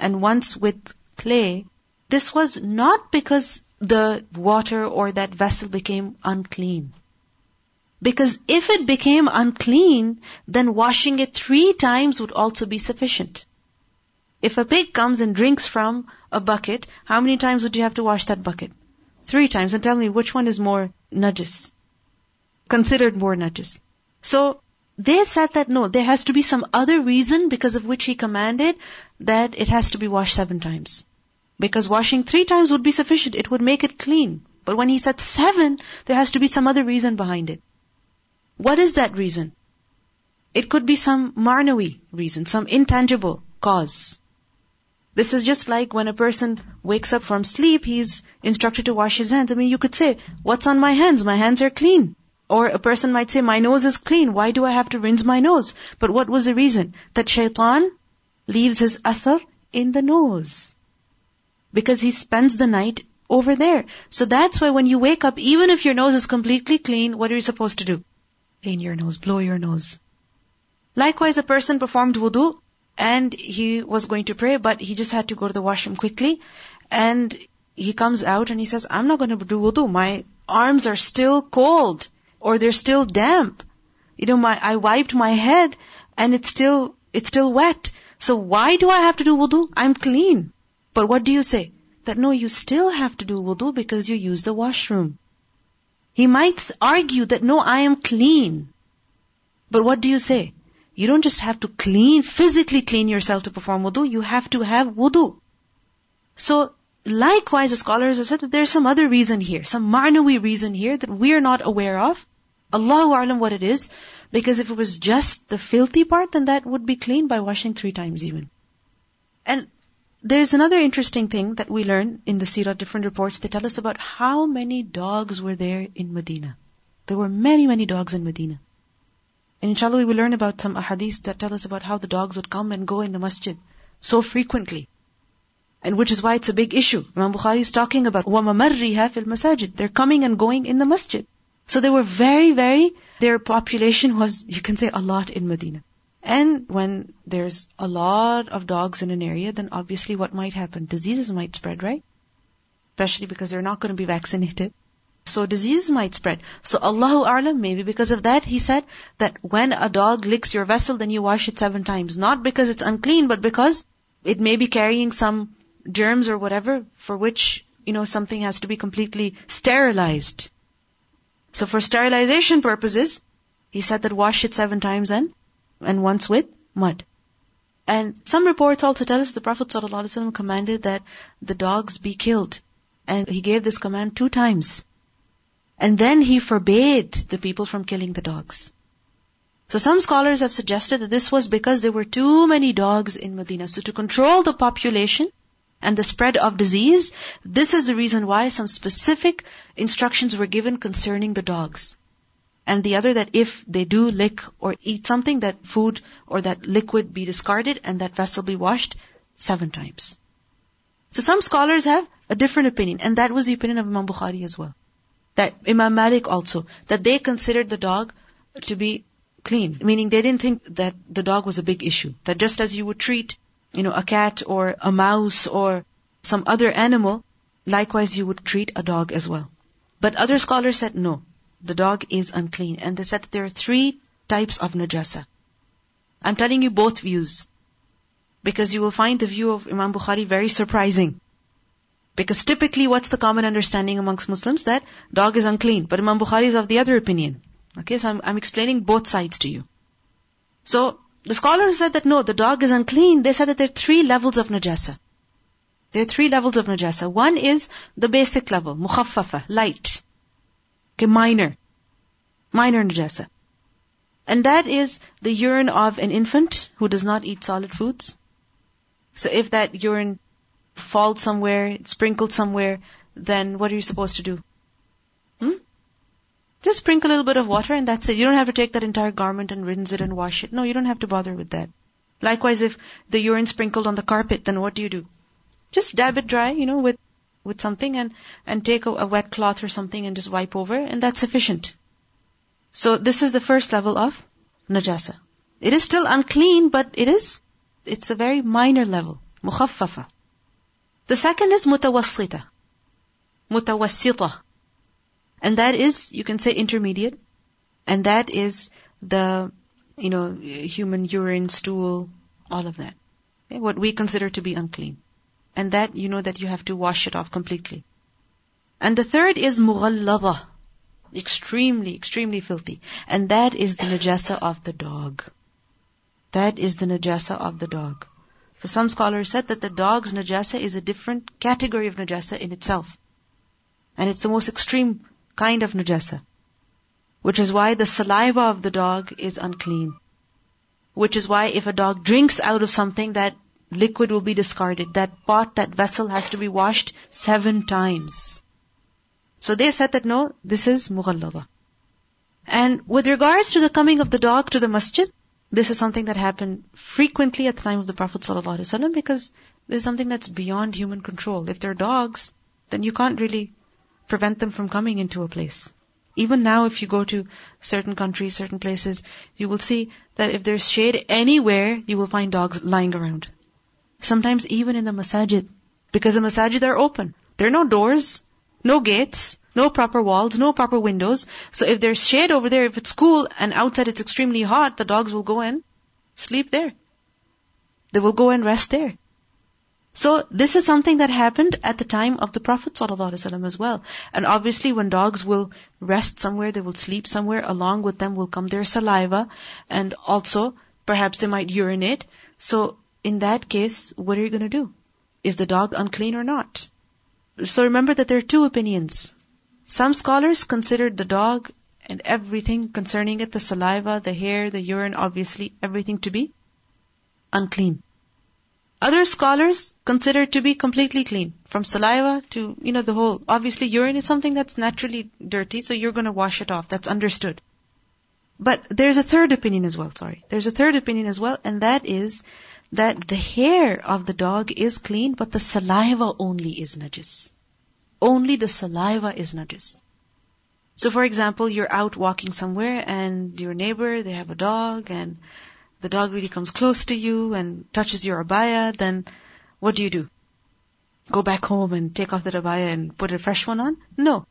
and once with clay, this was not because the water or that vessel became unclean. Because if it became unclean, then washing it three times would also be sufficient. If a pig comes and drinks from a bucket, how many times would you have to wash that bucket? Three times. And tell me which one is more najis? Considered more najis. So, they said that no, there has to be some other reason because of which he commanded that it has to be washed seven times. Because washing three times would be sufficient. It would make it clean. But when he said seven, there has to be some other reason behind it. What is that reason? It could be some ma'nawi reason, some intangible cause. This is just like when a person wakes up from sleep, he's instructed to wash his hands. I mean, you could say, what's on my hands? My hands are clean. Or a person might say, my nose is clean. Why do I have to rinse my nose? But what was the reason? That shaitan leaves his athar in the nose because he spends the night over there. So that's why when you wake up, even if your nose is completely clean, what are you supposed to do? Clean your nose, blow your nose. Likewise, a person performed wudu and he was going to pray, but he just had to go to the washroom quickly and he comes out and he says, I'm not going to do wudu. My arms are still cold or they're still damp. You know, my, I wiped my head and it's still, it's still wet. So why do I have to do wudu? I'm clean. But what do you say? That no, you still have to do wudu because you use the washroom. He might argue that no, I am clean. But what do you say? You don't just have to clean, physically clean yourself to perform wudu, you have to have wudu. So, likewise, the scholars have said that there's some other reason here, some ma'nawi reason here that we're not aware of. Allahu A'lam what it is, because if it was just the filthy part, then that would be cleaned by washing three times even. And there's another interesting thing that we learn in the Sirah, different reports, they tell us about how many dogs were there in Medina. There were many, many dogs in Medina. And inshallah we will learn about some ahadith that tell us about how the dogs would come and go in the masjid so frequently. And which is why it's a big issue. Imam Bukhari is talking about وَمَمَرِّهَا فِي الْمَسَاجِد They're coming and going in the masjid. So they were very, very, their population was, you can say, a lot in Medina. And when there's a lot of dogs in an area, then obviously what might happen? Diseases might spread, right? Especially because they're not going to be vaccinated. So diseases might spread. So Allahu A'lam, maybe because of that, he said that when a dog licks your vessel, then you wash it seven times. Not because it's unclean, but because it may be carrying some germs or whatever for which, you know, something has to be completely sterilized. So for sterilization purposes, he said that wash it seven times and and once with mud. And some reports also tell us the Prophet ﷺ commanded that the dogs be killed. And he gave this command two times. And then he forbade the people from killing the dogs. So some scholars have suggested that this was because there were too many dogs in Medina. So to control the population and the spread of disease, this is the reason why some specific instructions were given concerning the dogs and the other that if they do lick or eat something, that food or that liquid be discarded and that vessel be washed seven times. So some scholars have a different opinion, and that was the opinion of Imam Bukhari as well. That Imam Malik also, that they considered the dog to be clean, meaning they didn't think that the dog was a big issue. That just as you would treat, you know, a cat or a mouse or some other animal, likewise you would treat a dog as well. But other scholars said no the dog is unclean. And they said that there are three types of najasa. I'm telling you both views. Because you will find the view of Imam Bukhari very surprising. Because typically what's the common understanding amongst Muslims? That dog is unclean. But Imam Bukhari is of the other opinion. Okay, so I'm, I'm explaining both sides to you. So, the scholars said that no, the dog is unclean. They said that there are three levels of najasa. There are three levels of najasa. One is the basic level, mukhaffafa, light. Okay, minor. Minor najasa. And that is the urine of an infant who does not eat solid foods. So if that urine falls somewhere, sprinkled somewhere, then what are you supposed to do? Hmm? Just sprinkle a little bit of water and that's it. You don't have to take that entire garment and rinse it and wash it. No, you don't have to bother with that. Likewise, if the urine sprinkled on the carpet, then what do you do? Just dab it dry, you know, with, with something and, and take a, a wet cloth or something and just wipe over and that's sufficient. So this is the first level of najasa. It is still unclean, but it is, it's a very minor level. Mukhaffafa. The second is mutawassita. Mutawassita. And that is, you can say intermediate. And that is the, you know, human urine, stool, all of that. Okay? What we consider to be unclean. And that, you know that you have to wash it off completely. And the third is mughallada. Extremely, extremely filthy. And that is the najasa of the dog. That is the najasa of the dog. So some scholars said that the dog's najasa is a different category of najasa in itself. And it's the most extreme kind of najasa. Which is why the saliva of the dog is unclean. Which is why if a dog drinks out of something, that liquid will be discarded. That pot, that vessel has to be washed seven times. So they said that no, this is mughallada. And with regards to the coming of the dog to the masjid, this is something that happened frequently at the time of the Prophet ﷺ because this is something that's beyond human control. If they're dogs, then you can't really prevent them from coming into a place. Even now, if you go to certain countries, certain places, you will see that if there's shade anywhere, you will find dogs lying around. Sometimes even in the masajid, because the masajid are open. There are no doors, no gates, no proper walls, no proper windows. So if there's shade over there, if it's cool and outside it's extremely hot, the dogs will go and sleep there. They will go and rest there. So this is something that happened at the time of the Prophet ﷺ as well. And obviously when dogs will rest somewhere, they will sleep somewhere, along with them will come their saliva, and also perhaps they might urinate. So in that case, what are you going to do? Is the dog unclean or not? So remember that there are two opinions. Some scholars considered the dog and everything concerning it, the saliva, the hair, the urine, obviously everything to be unclean. Other scholars consider it to be completely clean. From saliva to, you know, the whole. Obviously urine is something that's naturally dirty, so you're gonna wash it off. That's understood. But there's a third opinion as well, sorry. There's a third opinion as well, and that is that the hair of the dog is clean, but the saliva only is najis. Only the saliva is najis. So for example, you're out walking somewhere and your neighbor, they have a dog and the dog really comes close to you and touches your abaya, then what do you do? Go back home and take off the abaya and put a fresh one on? No.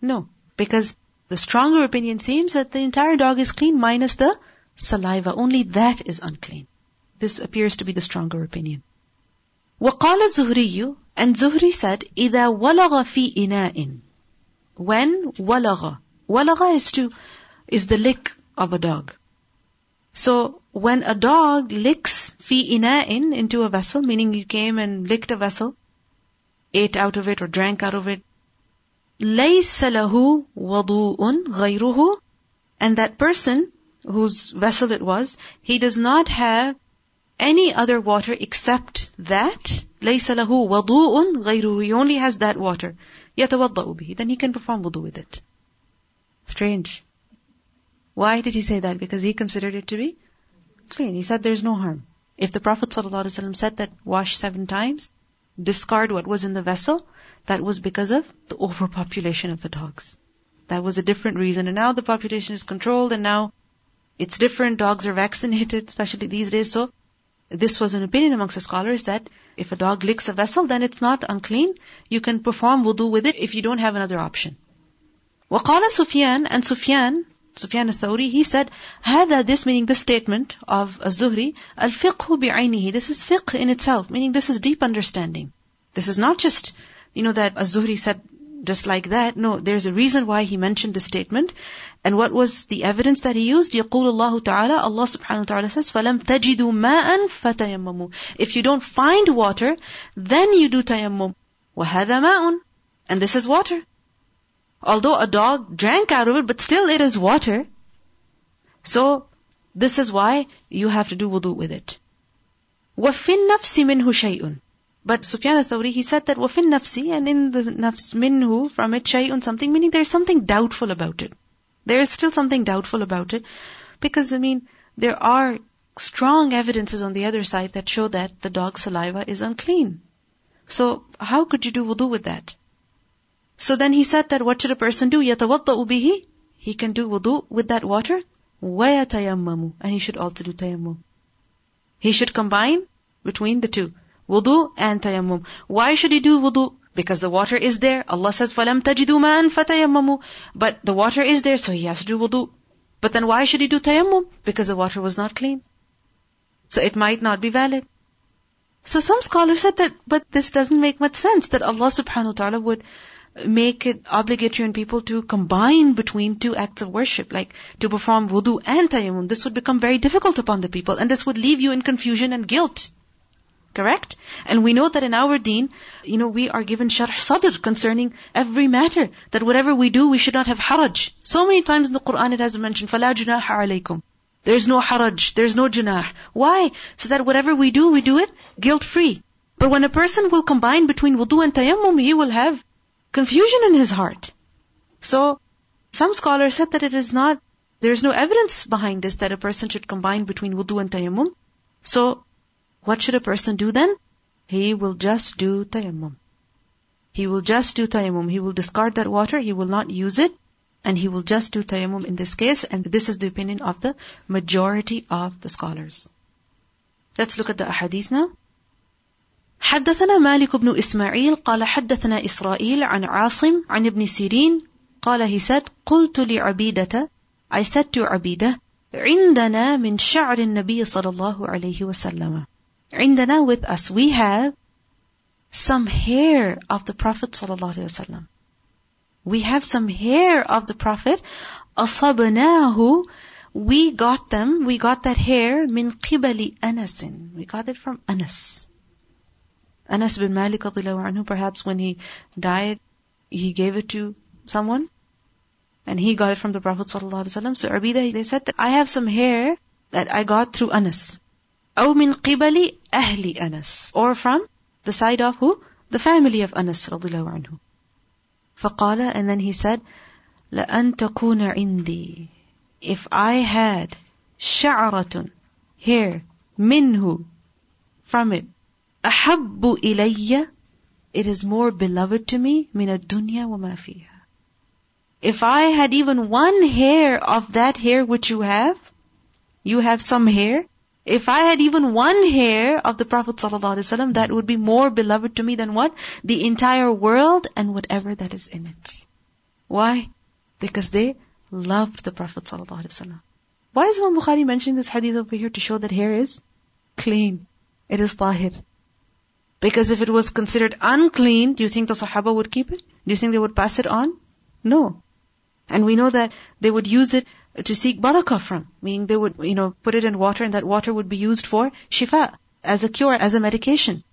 No. Because the stronger opinion seems that the entire dog is clean minus the saliva. Only that is unclean. This appears to be the stronger opinion. وقال الزهري and Zuhri said إذا ولغ في إناء when ولغ ولغ is to is the lick of a dog. So when a dog licks في إناء into a vessel, meaning you came and licked a vessel, ate out of it or drank out of it, ليس له وضوء غيره and that person whose vessel it was, he does not have any other water except that, لَيْسَ لَهُ وَضُوءٌ غَيْرُهُ He only has that water. يَتَوَضَّأُ بِهِ Then he can perform wudu with it. Strange. Why did he say that? Because he considered it to be clean. He said there's no harm. If the Prophet ﷺ said that wash seven times, discard what was in the vessel, that was because of the overpopulation of the dogs. That was a different reason. And now the population is controlled and now it's different. Dogs are vaccinated, especially these days. So this was an opinion amongst the scholars that if a dog licks a vessel, then it's not unclean. You can perform wudu with it if you don't have another option. وقال Sufyan and Sufyan, Sufyan al-Thawri, he said, هذا this meaning this statement of Az-Zuhri, الفقه بعينه. This is fiqh in itself, meaning this is deep understanding. This is not just, you know, that Az-Zuhri said just like that. No, there's a reason why he mentioned this statement. And what was the evidence that he used? يقول الله تعالى, Allah subhanahu wa ta'ala says, فَلَمْ تَجِدُوا مَاءً فَتَيَمَّمُوا If you don't find water, then you do tayammum. وَهَذَا مَاءٌ And this is water. Although a dog drank out of it, but still it is water. So, this is why you have to do wudu with it. وَفِي النَّفْسِ مِنْهُ شَيْءٌ But Sufyan al-Thawri, he said that wafin nafsi, and in the nafs minhu, from it shay'un something, meaning there's something doubtful about it. There is still something doubtful about it. Because, I mean, there are strong evidences on the other side that show that the dog's saliva is unclean. So, how could you do wudu with that? So then he said that what should a person do? يَتَوَضَّأُ بِهِ He can do wudu with that water. وَيَتَيَمَّمُ And he should also do tayammum. He should combine between the two. Wudu and tayammum. Why should he do wudu? Because the water is there. Allah says, فَلَمْ تَجِدُوا مَاءً فَتَيَمَّمُوا But the water is there, so he has to do wudu. But then why should he do tayammum? Because the water was not clean. So it might not be valid. So some scholars said that, but this doesn't make much sense that Allah subhanahu wa ta'ala would make it obligatory on people to combine between two acts of worship, like to perform wudu and tayammum. This would become very difficult upon the people, and this would leave you in confusion and guilt. Correct? And we know that in our deen, you know, we are given sharh sadr concerning every matter. That whatever we do, we should not have haraj. So many times in the Quran it has mentioned, فَلَا جُنَاحَ عَلَيْكُمْ There's no haraj, there's no junah. Why? So that whatever we do, we do it guilt-free. But when a person will combine between wudu and tayammum, he will have confusion in his heart. So, some scholars said that it is not, there is no evidence behind this that a person should combine between wudu and tayammum. So, what should a person do then? He will just do tayammum. He will just do tayammum. He will discard that water, he will not use it, and he will just do tayammum in this case, and this is the opinion of the majority of the scholars. Let's look at the ahadith now. حدثنا مالك بن إسماعيل قال حدثنا إسرائيل عن عاصم عن ابن سيرين قال he said قلت لعبيدة I said to عبيدة عندنا من شعر النبي صلى الله عليه وسلم عندنا with us we have some hair of the Prophet صلى الله عليه وسلم we have some hair of the Prophet أصبناه we got them we got that hair من قبل أنس we got it from Anas Anas bin Malik anhu, perhaps when he died, he gave it to someone, and he got it from the Prophet ﷺ. So Abida, they said that I have some hair that I got through Anas. أو من قبل أهل أنس. Or from the side of who? The family of Anas رضي الله عنه. فقال, and then he said, لأن تكون عندي. If I had شعرة, hair, minhu, from it, أحب إلي it is more beloved to me من الدنيا وما فيها. If I had even one hair of that hair which you have, you have some hair. if I had even one hair of the Prophet ﷺ, that would be more beloved to me than what? The entire world and whatever that is in it. Why? Because they loved the Prophet ﷺ. Why is Imam Bukhari mentioning this hadith over here to show that hair is clean? It is tahir. Because if it was considered unclean, do you think the Sahaba would keep it? Do you think they would pass it on? No. And we know that they would use it to seek barakah from, meaning they would, you know, put it in water and that water would be used for shifa, as a cure, as a medication.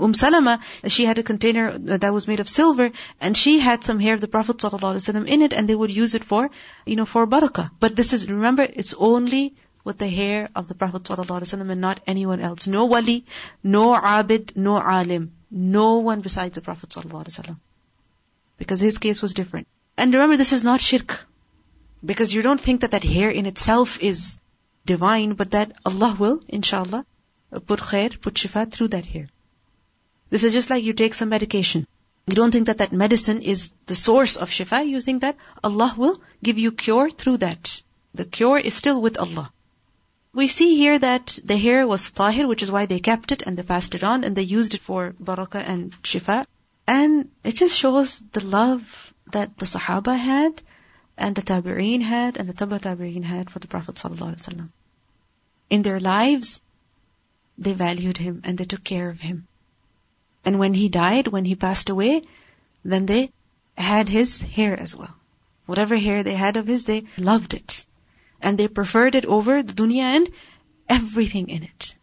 Umm Salama, she had a container that was made of silver, and she had some hair of the Prophet ﷺ in it, and they would use it for, you know, for barakah. But this is, remember, it's only with the hair of the Prophet ﷺ and not anyone else. No wali, no abid, no alim. No one besides the Prophet ﷺ. Because his case was different. And remember, this is not shirk. Because you don't think that that hair in itself is divine, but that Allah will, inshallah, put khair, put shifa through that hair. This is just like you take some medication. You don't think that that medicine is the source of shifa. You think that Allah will give you cure through that. The cure is still with Allah. We see here that the hair was tahir, which is why they kept it and they passed it on and they used it for barakah and shifa. And it just shows the love that the Sahaba had and the Tabi'in had and the Taba Tabi'in had for the Prophet ﷺ. In their lives, they valued him and they took care of him. And when he died, when he passed away, then they had his hair as well. Whatever hair they had of his, they loved it. And they preferred it over the dunya and everything in it.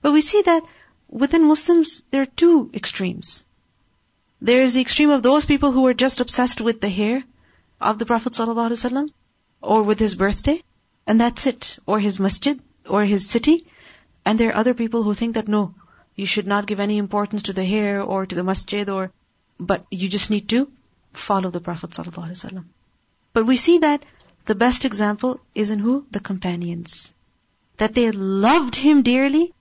But we see that within Muslims, there are two extremes. There is the extreme of those people who are just obsessed with the hair of the Prophet ﷺ, or with his birthday, and that's it, or his masjid, or his city. And there are other people who think that no, you should not give any importance to the hair or to the masjid or, but you just need to follow the Prophet ﷺ. But we see that the best example is in who? The companions. That they loved him dearly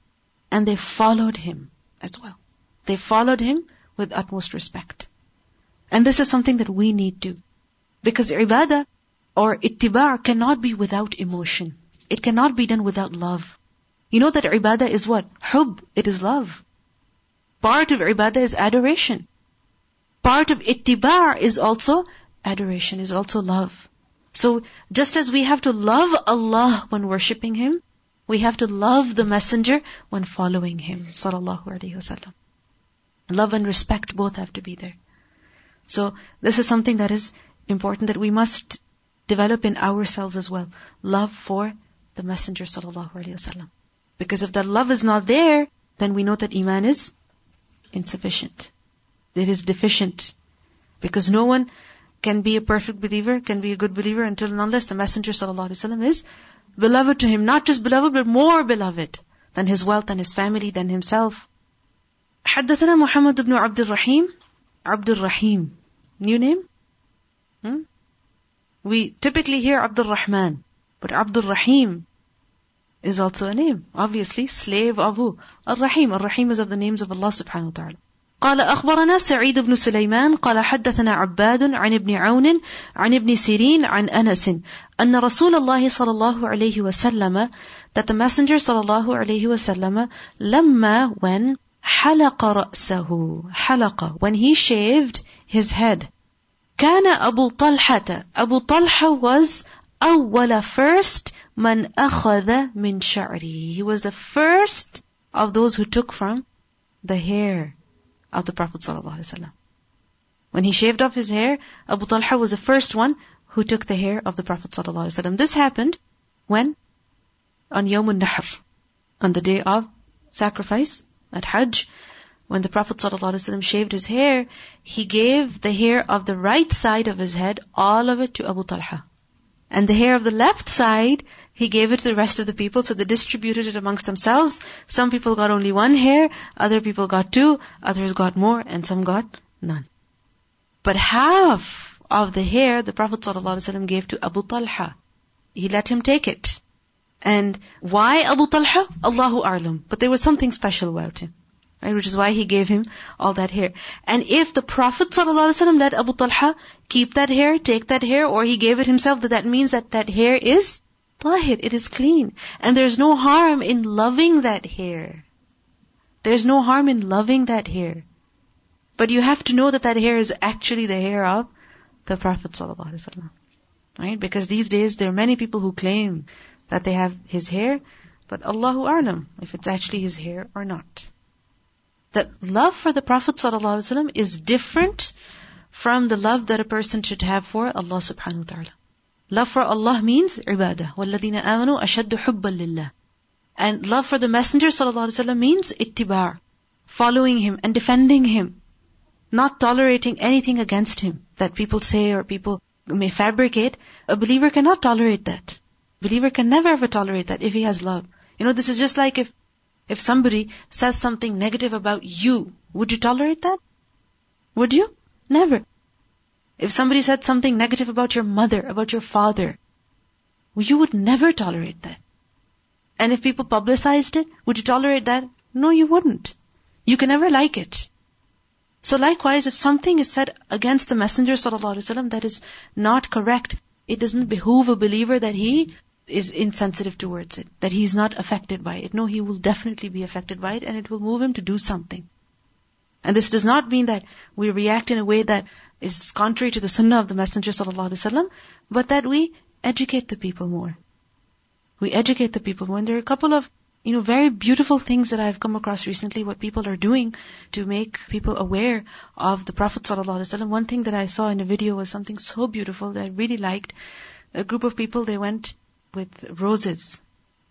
and they followed him as well. They followed him with utmost respect. And this is something that we need to. Because ibadah or ittiba' cannot be without emotion. It cannot be done without love. You know that ibadah is what? Hub. It is love. Part of ibadah is adoration. Part of ittiba' is also adoration, is also love. So just as we have to love Allah when worshipping Him, we have to love the Messenger when following Him. Sallallahu Alaihi Wasallam. Love and respect both have to be there. So this is something that is important that we must develop in ourselves as well. Love for the Messenger sallallahu alaihi wasallam. Because if that love is not there, then we know that iman is insufficient. It is deficient. Because no one can be a perfect believer, can be a good believer until and unless the Messenger sallallahu alaihi wasallam is beloved to him. Not just beloved, but more beloved than his wealth and his family, than himself. حدثنا محمد بن عبد الرحيم عبد الرحيم new name hmm? we typically hear Abdul Rahman but Abdul Rahim is also a name obviously slave of who Ar-Rahim Ar-Rahim is of the names of Allah subhanahu wa ta'ala قال أخبرنا سعيد بن سليمان قال حدثنا عباد عن ابن عون عن ابن سيرين عن أنس أن رسول الله صلى الله عليه وسلم that the messenger صلى الله عليه وسلم لما when حلق رأسه حلق when he shaved his head كان أبو طلحة أبو طلحة was أول first من أخذ من شعره he was the first of those who took from the hair of the Prophet ﷺ. When he shaved off his hair, Abu Talha was the first one who took the hair of the Prophet ﷺ. This happened when? On Yawm al-Nahr, on the day of sacrifice at Hajj, when the Prophet ﷺ shaved his hair, he gave the hair of the right side of his head, all of it to Abu Talha. And the hair of the left side, he gave it to the rest of the people, so they distributed it amongst themselves. Some people got only one hair, other people got two, others got more, and some got none. But half of the hair the Prophet ﷺ gave to Abu Talha. He let him take it. And why Abu Talha? Allahu A'lam. But there was something special about him. Right? Which is why he gave him all that hair. And if the Prophet ﷺ let Abu Talha keep that hair, take that hair, or he gave it himself, that that means that that hair is tahir, it is clean. And there's no harm in loving that hair. There's no harm in loving that hair. But you have to know that that hair is actually the hair of the Prophet ﷺ. Right? Because these days there are many people who claim that they have his hair, but Allahu A'lam if it's actually his hair or not that love for the Prophet ﷺ is different from the love that a person should have for Allah subhanahu wa ta'ala. Love for Allah means ibadah. وَالَّذِينَ آمَنُوا أَشَدُّ حُبًّا لِلَّهِ And love for the Messenger ﷺ means ittiba', following him and defending him, not tolerating anything against him that people say or people may fabricate. A believer cannot tolerate that. Believer can never ever tolerate that if he has love. You know, this is just like if if somebody says something negative about you, would you tolerate that? Would you? Never. If somebody said something negative about your mother, about your father, you would never tolerate that. And if people publicized it, would you tolerate that? No, you wouldn't. You can never like it. So likewise, if something is said against the Messenger ﷺ that is not correct, it doesn't behoove a believer that he is insensitive towards it, that he's not affected by it. No, he will definitely be affected by it and it will move him to do something. And this does not mean that we react in a way that is contrary to the sunnah of the Messenger ﷺ, but that we educate the people more. We educate the people more. And there are a couple of, you know, very beautiful things that I've come across recently, what people are doing to make people aware of the Prophet ﷺ. One thing that I saw in a video was something so beautiful that I really liked. A group of people, they went with roses.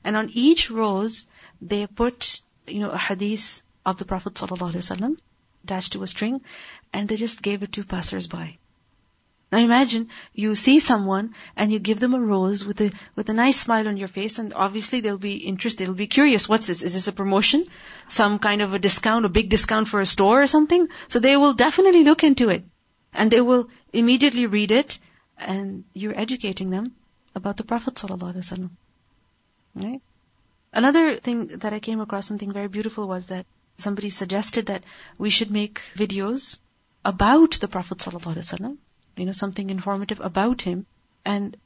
And on each rose, they put, you know, a hadith of the Prophet ﷺ attached to a string, and they just gave it to passers-by. Now imagine you see someone and you give them a rose with a with a nice smile on your face, and obviously they'll be interested, they'll be curious. What's this? Is this a promotion? Some kind of a discount, a big discount for a store or something? So they will definitely look into it, and they will immediately read it, and you're educating them about the Prophet sallallahu alaihi wasallam. Right? Another thing that I came across, something very beautiful, was that somebody suggested that we should make videos about the Prophet sallallahu alaihi wasallam you know, something informative about him. And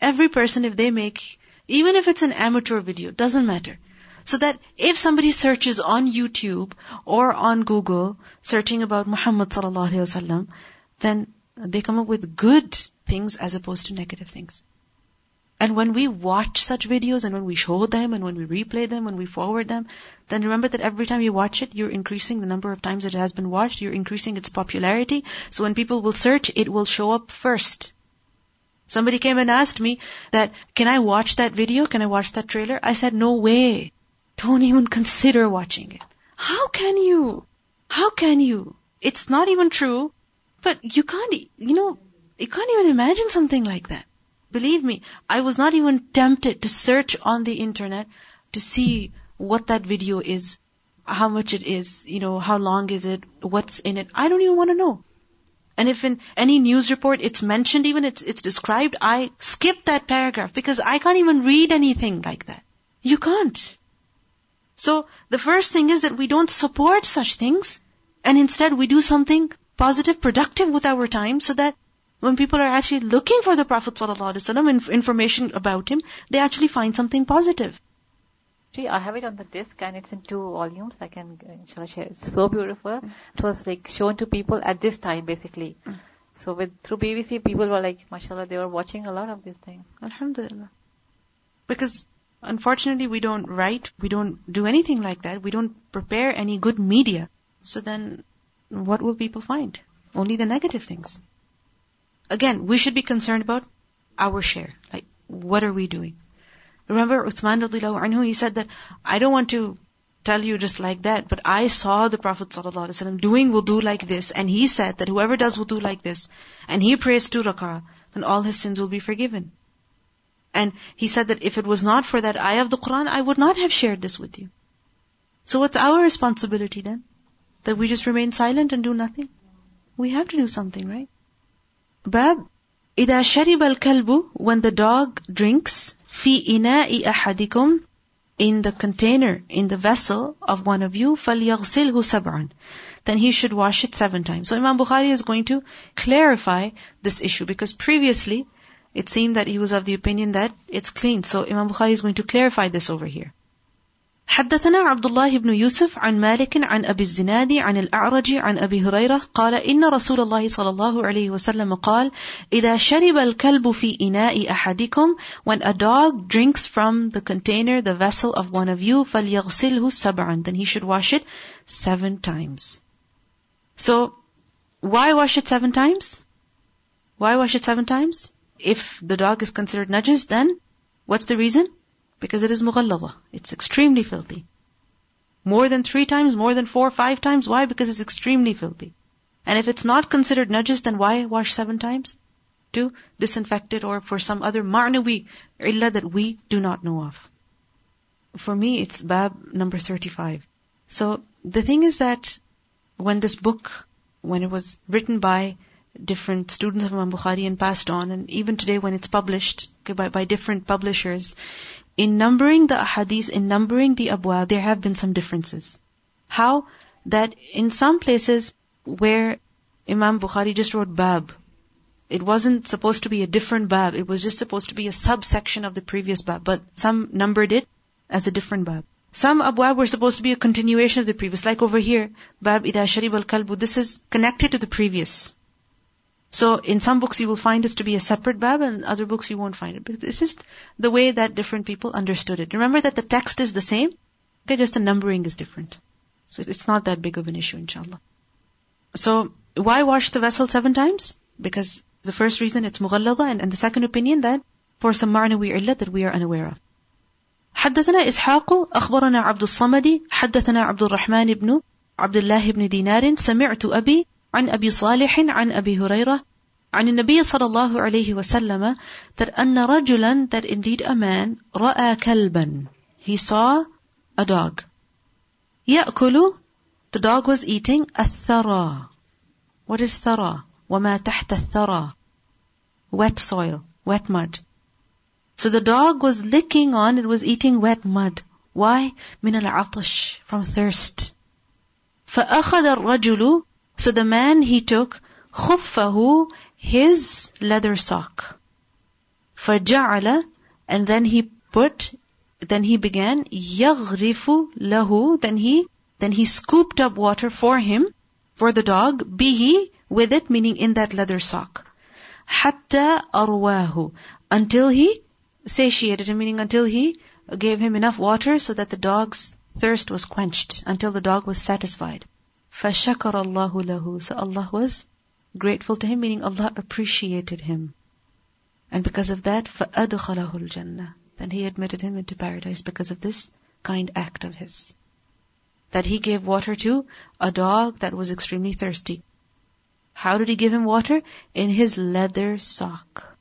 every person, if they make, even if it's an amateur video, doesn't matter. So that if somebody searches on YouTube or on Google, searching about Muhammad sallallahu alaihi wasallam, then they come up with good things as opposed to negative things. And when we watch such videos and when we show them and when we replay them, when we forward them, then remember that every time you watch it, you're increasing the number of times it has been watched, you're increasing its popularity. So when people will search, it will show up first. Somebody came and asked me that, can I watch that video? Can I watch that trailer? I said, no way. Don't even consider watching it. How can you? How can you? It's not even true, but you can't, you know, you can't even imagine something like that. Believe me, I was not even tempted to search on the internet to see what that video is, how much it is, you know, how long is it, what's in it. I don't even want to know. And if in any news report it's mentioned, even it's, it's described, I skip that paragraph because I can't even read anything like that. You can't. So the first thing is that we don't support such things and instead we do something positive, productive with our time so that when people are actually looking for the Prophet ﷺ, information about him, they actually find something positive. See, I have it on the disc and it's in two volumes. I can uh, inshallah share. It's so beautiful. It was like shown to people at this time basically. So with through BBC, people were like, mashallah, they were watching a lot of these things. Alhamdulillah. Because unfortunately we don't write, we don't do anything like that. We don't prepare any good media. So then what will people find? Only the negative things. Again, we should be concerned about our share. Like, what are we doing? Remember Uthman radiallahu anhu, he said that, I don't want to tell you just like that, but I saw the Prophet ﷺ doing wudu like this, and he said that whoever does wudu like this, and he prays two rak'ah, then all his sins will be forgiven. And he said that if it was not for that ayah of the Quran, I would not have shared this with you. So what's our responsibility then? That we just remain silent and do nothing? We have to do something, right? Bab إذا شرب الكلب when the dog drinks في إناء أحدكم in the container, in the vessel of one of you, فَلْيَغْسِلْهُ سَبْعًا Then he should wash it seven times. So Imam Bukhari is going to clarify this issue because previously it seemed that he was of the opinion that it's clean. So Imam Bukhari is going to clarify this over here. حدثنا عبد الله بن يوسف عن مالك عن أبي الزناد عن الأعرج عن أبي هريرة قال إن رسول الله صلى الله عليه وسلم قال إذا شرب الكلب في إناء أحدكم when a dog drinks from the container the vessel of one of you فليغسله سبعا then he should wash it seven times so why wash it seven times why wash it seven times if the dog is considered najis then what's the reason Because it is mughalladha. It's extremely filthy. More than three times, more than four, five times. Why? Because it's extremely filthy. And if it's not considered najis, then why wash seven times? To disinfect it or for some other ma'nawi illa that we do not know of. For me, it's bab number 35. So the thing is that when this book, when it was written by different students of Imam Bukhari and passed on, and even today when it's published by, by different publishers, in numbering the ahadith, in numbering the abwab, there have been some differences. How? That in some places where Imam Bukhari just wrote bab, it wasn't supposed to be a different bab, it was just supposed to be a subsection of the previous bab, but some numbered it as a different bab. Some abwab were supposed to be a continuation of the previous, like over here, bab idha sharib al-kalbu, this is connected to the previous. So in some books you will find this to be a separate bab and other books you won't find it. But it's just the way that different people understood it. Remember that the text is the same, okay, just the numbering is different. So it's not that big of an issue, inshallah. So why wash the vessel seven times? Because the first reason it's mughallada and, and the second opinion that for some ma'nawi illat that we are unaware of. حدثنا إسحاق أخبرنا عبد الصمد حدثنا عبد الرحمن بن عبد الله بن دينار سمعت أبي عن أبي صالح عن أبي هريرة عن النبي صلى الله عليه وسلم that أن رجلا that indeed a man رأى كلبا he saw a dog يأكل the dog was eating الثرى what is ثرى وما تحت الثرى wet soil wet mud so the dog was licking on it was eating wet mud why من العطش from thirst فأخذ الرجل so the man he took خفه his leather sock. فجعل and then he put then he began يغرف له then he then he scooped up water for him for the dog به with it meaning in that leather sock حتى أرواه until he satiated him meaning until he gave him enough water so that the dog's thirst was quenched until the dog was satisfied فشكر الله له so Allah was grateful to him, meaning Allah appreciated him. And because of that, فَأَدْخَلَهُ الْجَنَّةِ Then He admitted him into paradise because of this kind act of his. That he gave water to a dog that was extremely thirsty. How did he give him water? In his leather sock.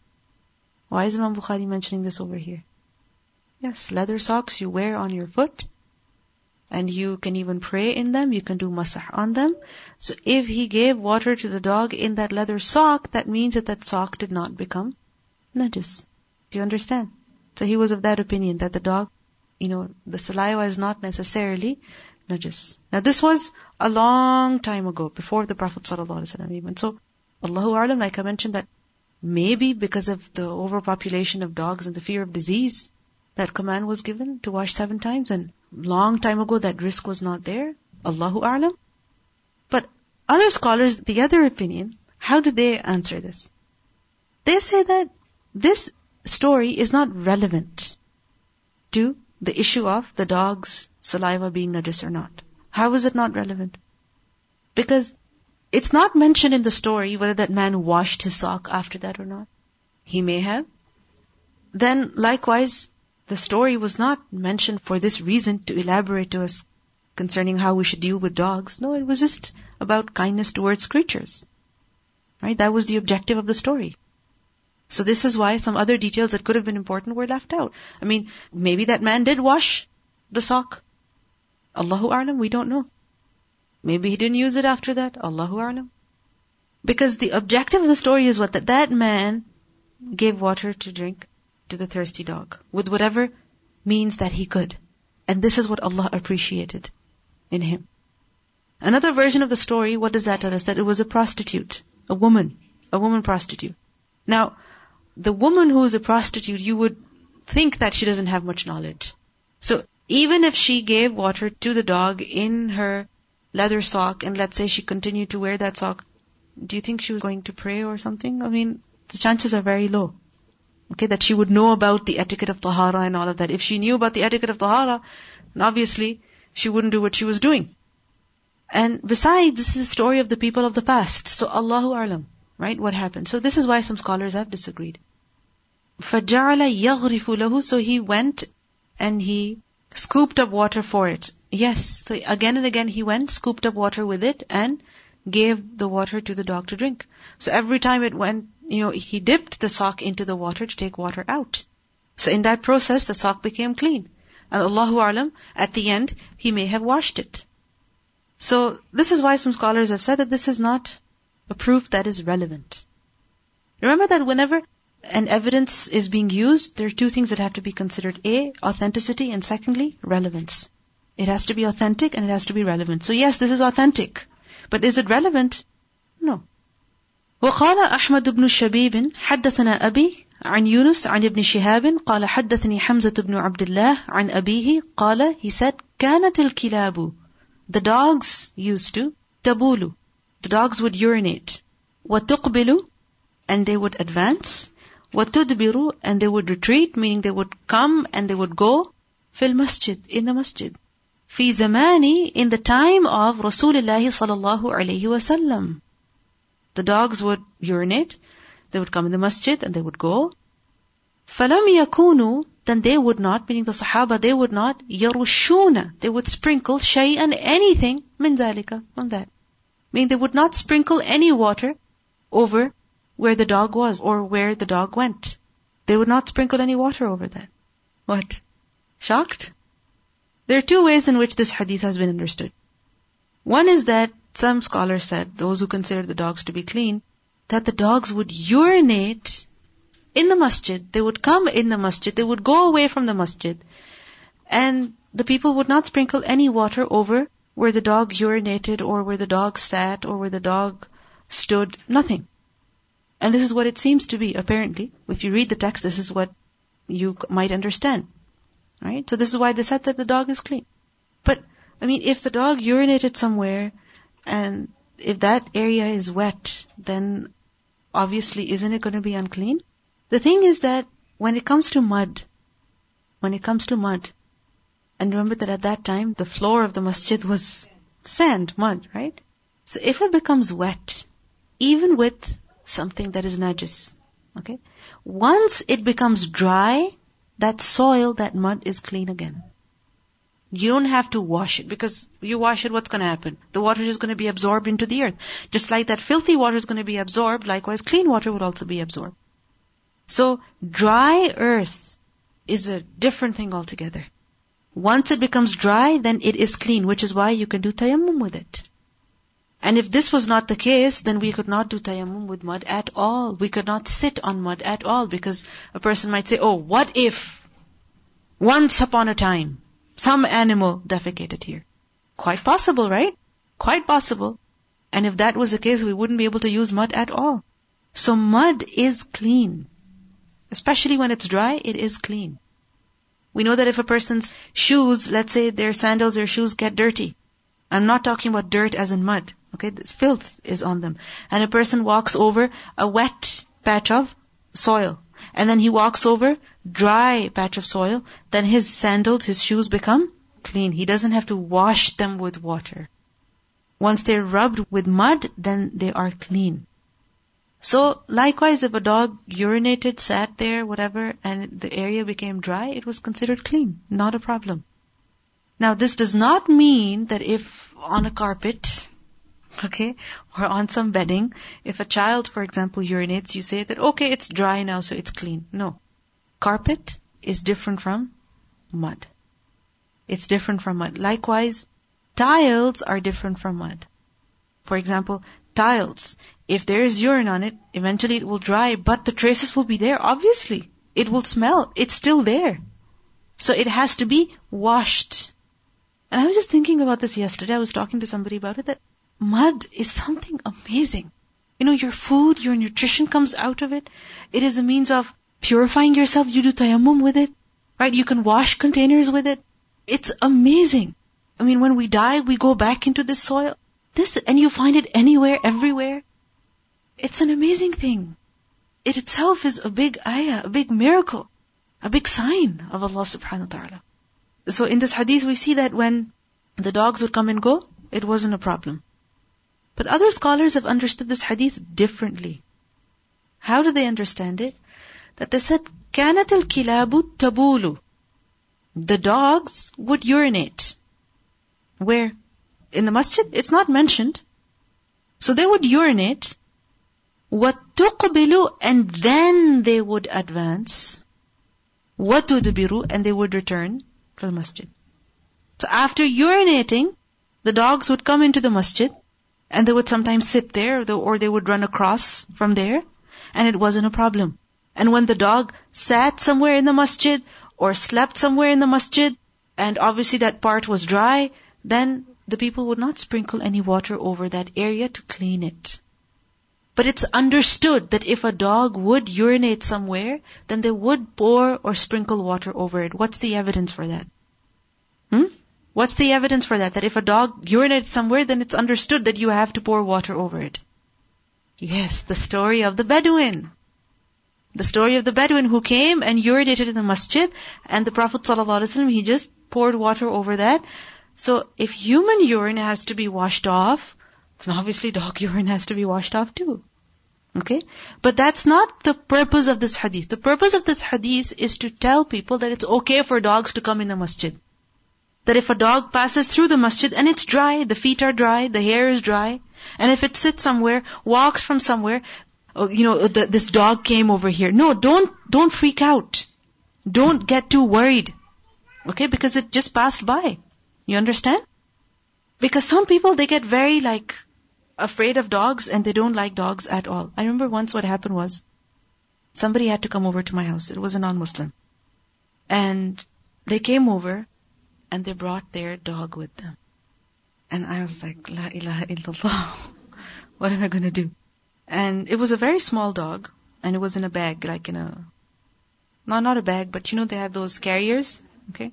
Why is Imam Bukhari mentioning this over here? Yes, leather socks you wear on your foot and you can even pray in them, you can do masah on them. So if he gave water to the dog in that leather sock, that means that that sock did not become najis. Do you understand? So he was of that opinion that the dog, you know, the saliva is not necessarily najis. Now this was a long time ago, before the Prophet ﷺ even. So, Allahu A'lam, like I mentioned that maybe because of the overpopulation of dogs and the fear of disease, that command was given to wash seven times and long time ago that risk was not there. Allahu A'lam. But other scholars, the other opinion, how do they answer this? They say that this story is not relevant to the issue of the dog's saliva being najis or not. How is it not relevant? Because it's not mentioned in the story whether that man washed his sock after that or not. He may have. Then likewise, the story was not mentioned for this reason to elaborate to us concerning how we should deal with dogs. No, it was just about kindness towards creatures. Right? That was the objective of the story. So this is why some other details that could have been important were left out. I mean, maybe that man did wash the sock. Allahu A'lam, we don't know. Maybe he didn't use it after that. Allahu A'lam. Because the objective of the story is what? That that man gave water to drink to the thirsty dog with whatever means that he could. And this is what Allah appreciated in him. Another version of the story, what does that tell us? That it was a prostitute, a woman, a woman prostitute. Now, the woman who is a prostitute, you would think that she doesn't have much knowledge. So, even if she gave water to the dog in her leather sock, and let's say she continued to wear that sock, do you think she was going to pray or something? I mean, the chances are very low. Okay, that she would know about the etiquette of tahara and all of that. If she knew about the etiquette of tahara, then obviously she wouldn't do what she was doing. And besides, this is a story of the people of the past. So Allahu Alam, right? What happened? So this is why some scholars have disagreed. فَجَعَلَ يَغْرِفُ لَهُ So he went and he scooped up water for it. Yes. So again and again he went, scooped up water with it and gave the water to the dog to drink. So every time it went you know, he dipped the sock into the water to take water out. So in that process, the sock became clean. And Allahu Alam, at the end, he may have washed it. So this is why some scholars have said that this is not a proof that is relevant. Remember that whenever an evidence is being used, there are two things that have to be considered. A, authenticity, and secondly, relevance. It has to be authentic and it has to be relevant. So yes, this is authentic. But is it relevant? No. وقال أحمد بن الشبيب حدثنا أبي عن يونس عن ابن شهاب قال حدثني حمزة بن عبد الله عن أبيه قال he said كانت الكلاب the dogs used to تبول the dogs would urinate وتقبل and they would advance وتدبر and they would retreat meaning they would come and they would go في المسجد in the masjid في زماني in the time of رسول الله صلى الله عليه وسلم the dogs would urinate, they would come in the masjid and they would go. فَلَمْ يَكُونُوا Then they would not, meaning the Sahaba, they would not, يَرُشُّونَ They would sprinkle شَيْئًا anything, مِنْ ذَلِكَ, on that. Meaning they would not sprinkle any water over where the dog was or where the dog went. They would not sprinkle any water over that. What? Shocked? There are two ways in which this hadith has been understood. One is that some scholars said, those who consider the dogs to be clean, that the dogs would urinate in the masjid. They would come in the masjid. They would go away from the masjid. And the people would not sprinkle any water over where the dog urinated or where the dog sat or where the dog stood. Nothing. And this is what it seems to be, apparently. If you read the text, this is what you might understand. Right? So this is why they said that the dog is clean. But, I mean, if the dog urinated somewhere and if that area is wet, then obviously isn't it going to be unclean? The thing is that when it comes to mud, when it comes to mud, and remember that at that time the floor of the masjid was sand, mud, right? So if it becomes wet, even with something that is najis, okay? Once it becomes dry, that soil, that mud is clean again. You don't have to wash it because you wash it, what's going to happen? The water is going to be absorbed into the earth. Just like that filthy water is going to be absorbed, likewise clean water would also be absorbed. So dry earth is a different thing altogether. Once it becomes dry, then it is clean, which is why you can do tayammum with it. And if this was not the case, then we could not do tayammum with mud at all. We could not sit on mud at all because a person might say, oh, what if once upon a time some animal defecated here? Quite possible, right? Quite possible. And if that was the case, we wouldn't be able to use mud at all. So mud is clean. Especially when it's dry, it is clean. We know that if a person's shoes, let's say their sandals, their shoes get dirty. I'm not talking about dirt as in mud. Okay, this filth is on them. And a person walks over a wet patch of soil. And then he walks over dry patch of soil, then his sandals, his shoes become clean. He doesn't have to wash them with water. Once they're rubbed with mud, then they are clean. So likewise, if a dog urinated, sat there, whatever, and the area became dry, it was considered clean. Not a problem. Now this does not mean that if on a carpet, okay, or on some bedding, if a child, for example, urinates, you say that, okay, it's dry now, so it's clean. No. Carpet is different from mud. It's different from mud. Likewise, tiles are different from mud. For example, tiles, if there is urine on it, eventually it will dry, but the traces will be there, obviously. It will smell. It's still there. So it has to be washed. And I was just thinking about this yesterday. I was talking to somebody about it that mud is something amazing. You know, your food, your nutrition comes out of it. It is a means of purifying yourself. You do tayammum with it. Right? You can wash containers with it. It's amazing. I mean, when we die, we go back into this soil. This, and you find it anywhere, everywhere. It's an amazing thing. It itself is a big ayah, a big miracle, a big sign of Allah subhanahu wa ta'ala. So in this hadith we see that when the dogs would come and go, it wasn't a problem. But other scholars have understood this hadith differently. How do they understand it? That they said, كانت الكلاب تبول. The dogs would urinate. Where? In the masjid? It's not mentioned. So they would urinate. وَتُقْبِلُ And then they would advance. وَتُدْبِرُ And they would return to the masjid. So after urinating, the dogs would come into the masjid and they would sometimes sit there or they would run across from there and it wasn't a problem. And when the dog sat somewhere in the masjid or slept somewhere in the masjid and obviously that part was dry, then the people would not sprinkle any water over that area to clean it. But it's understood that if a dog would urinate somewhere, then they would pour or sprinkle water over it. What's the evidence for that? Hmm? What's the evidence for that? That if a dog urinates somewhere, then it's understood that you have to pour water over it. Yes, the story of the Bedouin. The story of the Bedouin who came and urinated in the masjid, and the Prophet ﷺ, he just poured water over that. So if human urine has to be washed off, then obviously dog *laughs* urine has to be washed off too. Okay? But that's not the purpose of this hadith. The purpose of this hadith is to tell people that it's okay for dogs to come in the masjid. That if a dog passes through the masjid and it's dry, the feet are dry, the hair is dry, and if it sits somewhere, walks from somewhere, oh, you know, the, this dog came over here. No, don't, don't freak out. Don't get too worried. Okay, because it just passed by. You understand? Because some people, they get very like, afraid of dogs and they don't like dogs at all. I remember once what happened was, somebody had to come over to my house. It was a non-Muslim. And they came over and they brought their dog with them. And I was like, La ilaha illallah. *laughs* what am I going to do? And it was a very small dog and it was in a bag, like in a, not, not a bag, but you know, they have those carriers. Okay.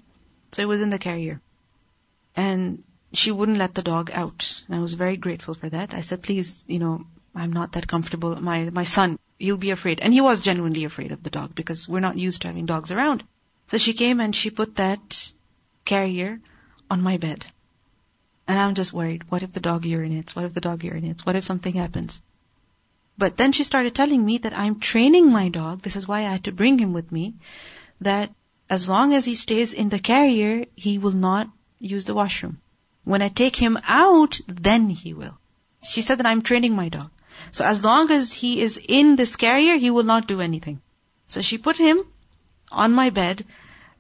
So it was in the carrier. And she wouldn't let the dog out. And I was very grateful for that. I said, please, you know, I'm not that comfortable. My, my son, he'll be afraid. And he was genuinely afraid of the dog because we're not used to having dogs around. So she came and she put that carrier on my bed. And I'm just worried. What if the dog urinates? What if the dog urinates? What if something happens? But then she started telling me that I'm training my dog. This is why I had to bring him with me. That as long as he stays in the carrier, he will not use the washroom. When I take him out, then he will. She said that I'm training my dog. So as long as he is in this carrier, he will not do anything. So she put him on my bed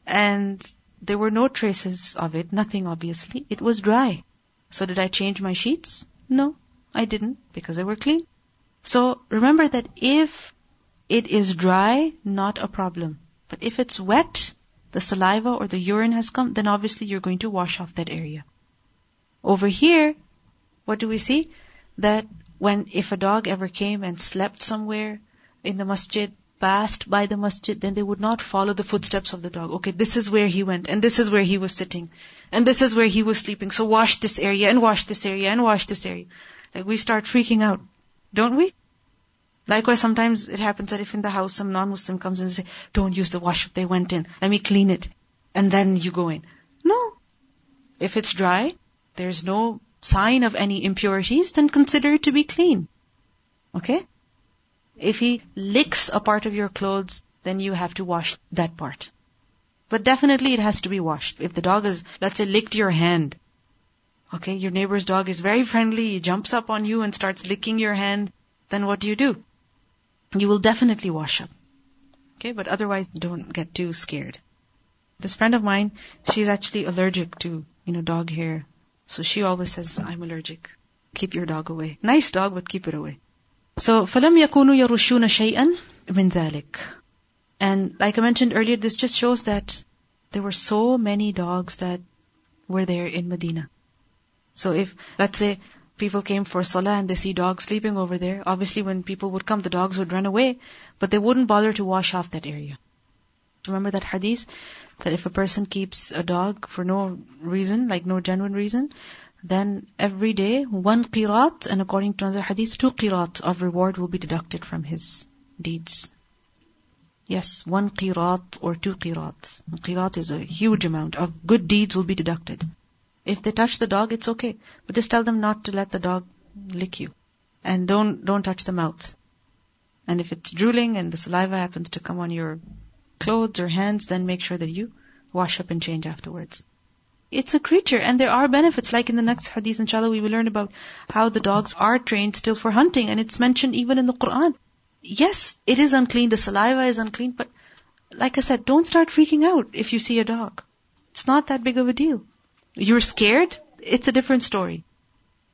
and there were no traces of it, nothing obviously. It was dry. So did I change my sheets? No, I didn't because they were clean. So remember that if it is dry, not a problem. But if it's wet, the saliva or the urine has come, then obviously you're going to wash off that area. Over here, what do we see? That when, if a dog ever came and slept somewhere in the masjid, passed by the masjid, then they would not follow the footsteps of the dog. Okay, this is where he went, and this is where he was sitting, and this is where he was sleeping. So wash this area, and wash this area, and wash this area. Like we start freaking out, don't we? Likewise, sometimes it happens that if in the house some non-Muslim comes and say, don't use the washroom, they went in, let me clean it, and then you go in. No. If it's dry, there's no sign of any impurities, then consider it to be clean. Okay? If he licks a part of your clothes, then you have to wash that part. But definitely it has to be washed. If the dog is, let's say, licked your hand, okay, your neighbor's dog is very friendly, he jumps up on you and starts licking your hand, then what do you do? You will definitely wash up. Okay, but otherwise don't get too scared. This friend of mine, she's actually allergic to, you know, dog hair. So she always says, I'm allergic. Keep your dog away. Nice dog, but keep it away. So فَلَمْ يَكُونُوا يَرُشُّونَ شَيْئًا مِنْ ذَلِكَ And like I mentioned earlier, this just shows that there were so many dogs that were there in Medina. So if, let's say, people came for salah and they see dogs sleeping over there, obviously when people would come, the dogs would run away, but they wouldn't bother to wash off that area. Remember that hadith? That if a person keeps a dog for no reason, like no genuine reason, then every day one qirat, and according to another hadith, two qirat of reward will be deducted from his deeds. Yes, one qirat or two qirat. Qirat is a huge amount of good deeds will be deducted. If they touch the dog, it's okay. But just tell them not to let the dog lick you. And don't, don't touch the mouth. And if it's drooling and the saliva happens to come on your clothes or hands, then make sure that you wash up and change afterwards. It's a creature and there are benefits. Like in the next hadith, inshallah, we will learn about how the dogs are trained still for hunting and it's mentioned even in the Quran. Yes, it is unclean, the saliva is unclean, but like I said, don't start freaking out if you see a dog. It's not that big of a deal. You're scared? It's a different story.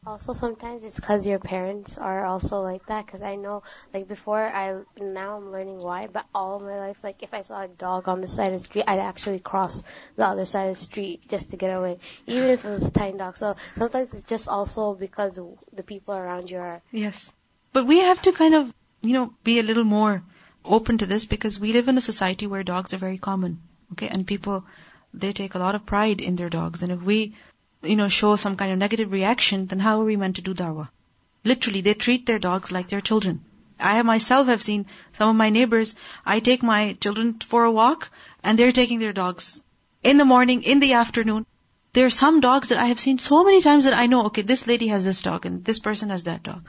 Also, sometimes it's because your parents are also like that. Because I know, like before, I now I'm learning why. But all my life, like if I saw a dog on the side of the street, I'd actually cross the other side of the street just to get away, even if it was a tiny dog. So sometimes it's just also because the people around you are. Yes, but we have to kind of, you know, be a little more open to this because we live in a society where dogs are very common. Okay, and people they take a lot of pride in their dogs, and if we you know, show some kind of negative reaction, then how are we meant to do dawah? Literally, they treat their dogs like their children. I myself have seen some of my neighbors, I take my children for a walk, and they're taking their dogs in the morning, in the afternoon. There are some dogs that I have seen so many times that I know, okay, this lady has this dog and this person has that dog.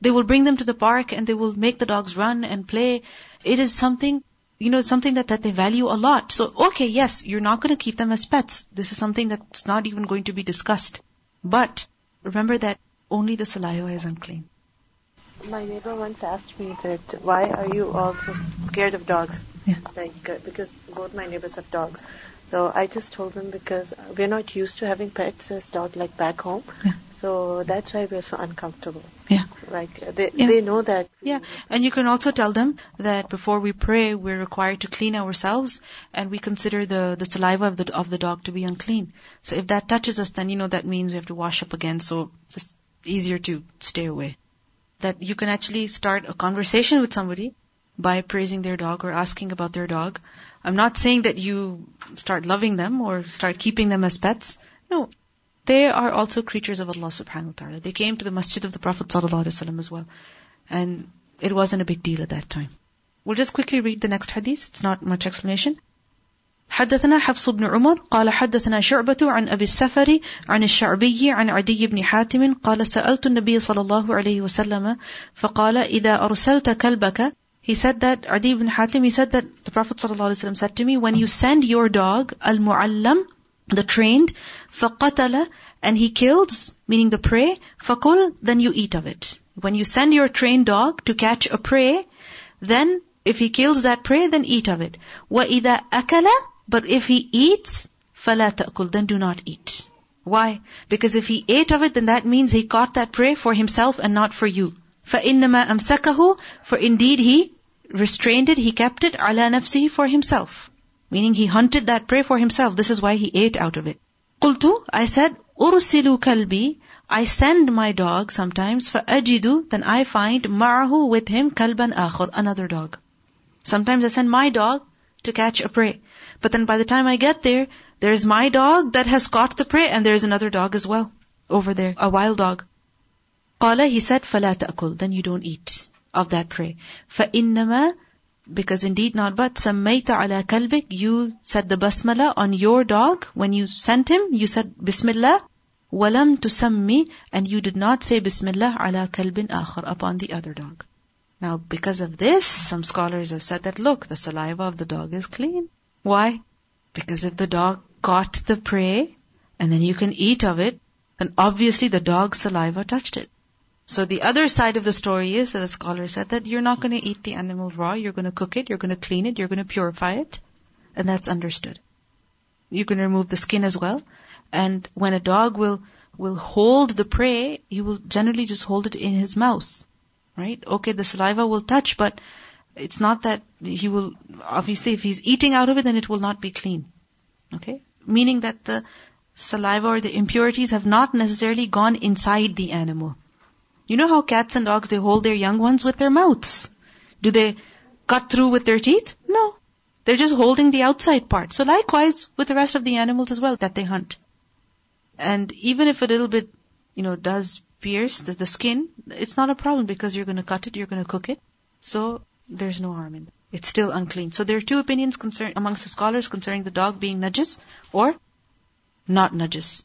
They will bring them to the park and they will make the dogs run and play. It is something you know, it's something that, that they value a lot. So, okay, yes, you're not going to keep them as pets. This is something that's not even going to be discussed. But remember that only the saliva is unclean. my neighbor once asked me that why are you all so scared of dogs? Yeah. Like uh, because both my neighbors have dogs. So I just told them because we're not used to having pets as dog like back home. Yeah. So that's why we're so uncomfortable. Yeah. Like uh, they Yeah. they know that. Yeah, and you can also tell them that before we pray, we're required to clean ourselves, and we consider the, the saliva of the of the dog to be unclean. So if that touches us, then you know that means we have to wash up again. So it's easier to stay away. That you can actually start a conversation with somebody by praising their dog or asking about their dog. I'm not saying that you start loving them or start keeping them as pets. No, they are also creatures of Allah subhanahu wa ta'ala. They came to the masjid of the Prophet sallallahu alaihi wasallam as well. And it wasn't a big deal at that time. We'll just quickly read the next hadith. It's not much explanation. حدثنا حفص بن عمر قال حدثنا شعبة عن أبي السفر عن الشعبي عن عدي بن حاتم قال سألت النبي صلى الله عليه وسلم فقال إذا أرسلت كلبك He said that, Adi ibn Hatim, he said that the Prophet ﷺ said to me, when you send your dog, al-mu'allam, the trained, فَقَتَلَ, and he kills, meaning the prey, فَقُل, then you eat of it. When you send your trained dog to catch a prey, then if he kills that prey, then eat of it. وَإِذَا أَكَلَ, but if he eats, فَلَا تَأْكُل, then do not eat. Why? Because if he ate of it, then that means he caught that prey for himself and not for you. فَإِنَّمَا أَمْسَكَهُ For indeed he restrained it, he kept it, عَلَى نَفْسِهِ for himself. Meaning he hunted that prey for himself. This is why he ate out of it. قُلْتُ I said, أُرْسِلُ كَلْبِي I send my dog sometimes, فَأَجِدُ Then I find مَعَهُ with him كَلْبًا آخر Another dog. Sometimes I send my dog to catch a prey. But then by the time I get there, there's my dog that has caught the prey and there's another dog as well. Over there. A wild dog. قال he said فلا تأكل then you don't eat of that prey فإنما because indeed not but sammayta ala kalbik you said the basmala on your dog. When you sent him you said bismillah. Walam tusammi and you did not say bismillah ala kalbin akhar upon the other dog. Now because of this some scholars have said that look the saliva of the dog is clean. Why? Because if the dog caught the prey and then you can eat of it then obviously the dog's saliva touched it so the other side of the story is that the scholar said that you're not going to eat the animal raw, you're going to cook it, you're going to clean it, you're going to purify it, and that's understood. You can remove the skin as well, and when a dog will will hold the prey, he will generally just hold it in his mouth, right? Okay, the saliva will touch, but it's not that he will. Obviously, if he's eating out of it, then it will not be clean. Okay, meaning that the saliva or the impurities have not necessarily gone inside the animal. You know how cats and dogs, they hold their young ones with their mouths. Do they cut through with their teeth? No. They're just holding the outside part. So likewise with the rest of the animals as well that they hunt. And even if a little bit, you know, does pierce the, the skin, it's not a problem because you're going to cut it, you're going to cook it. So there's no harm in it. It's still unclean. So there are two opinions concern, amongst the scholars concerning the dog being najis or not najis.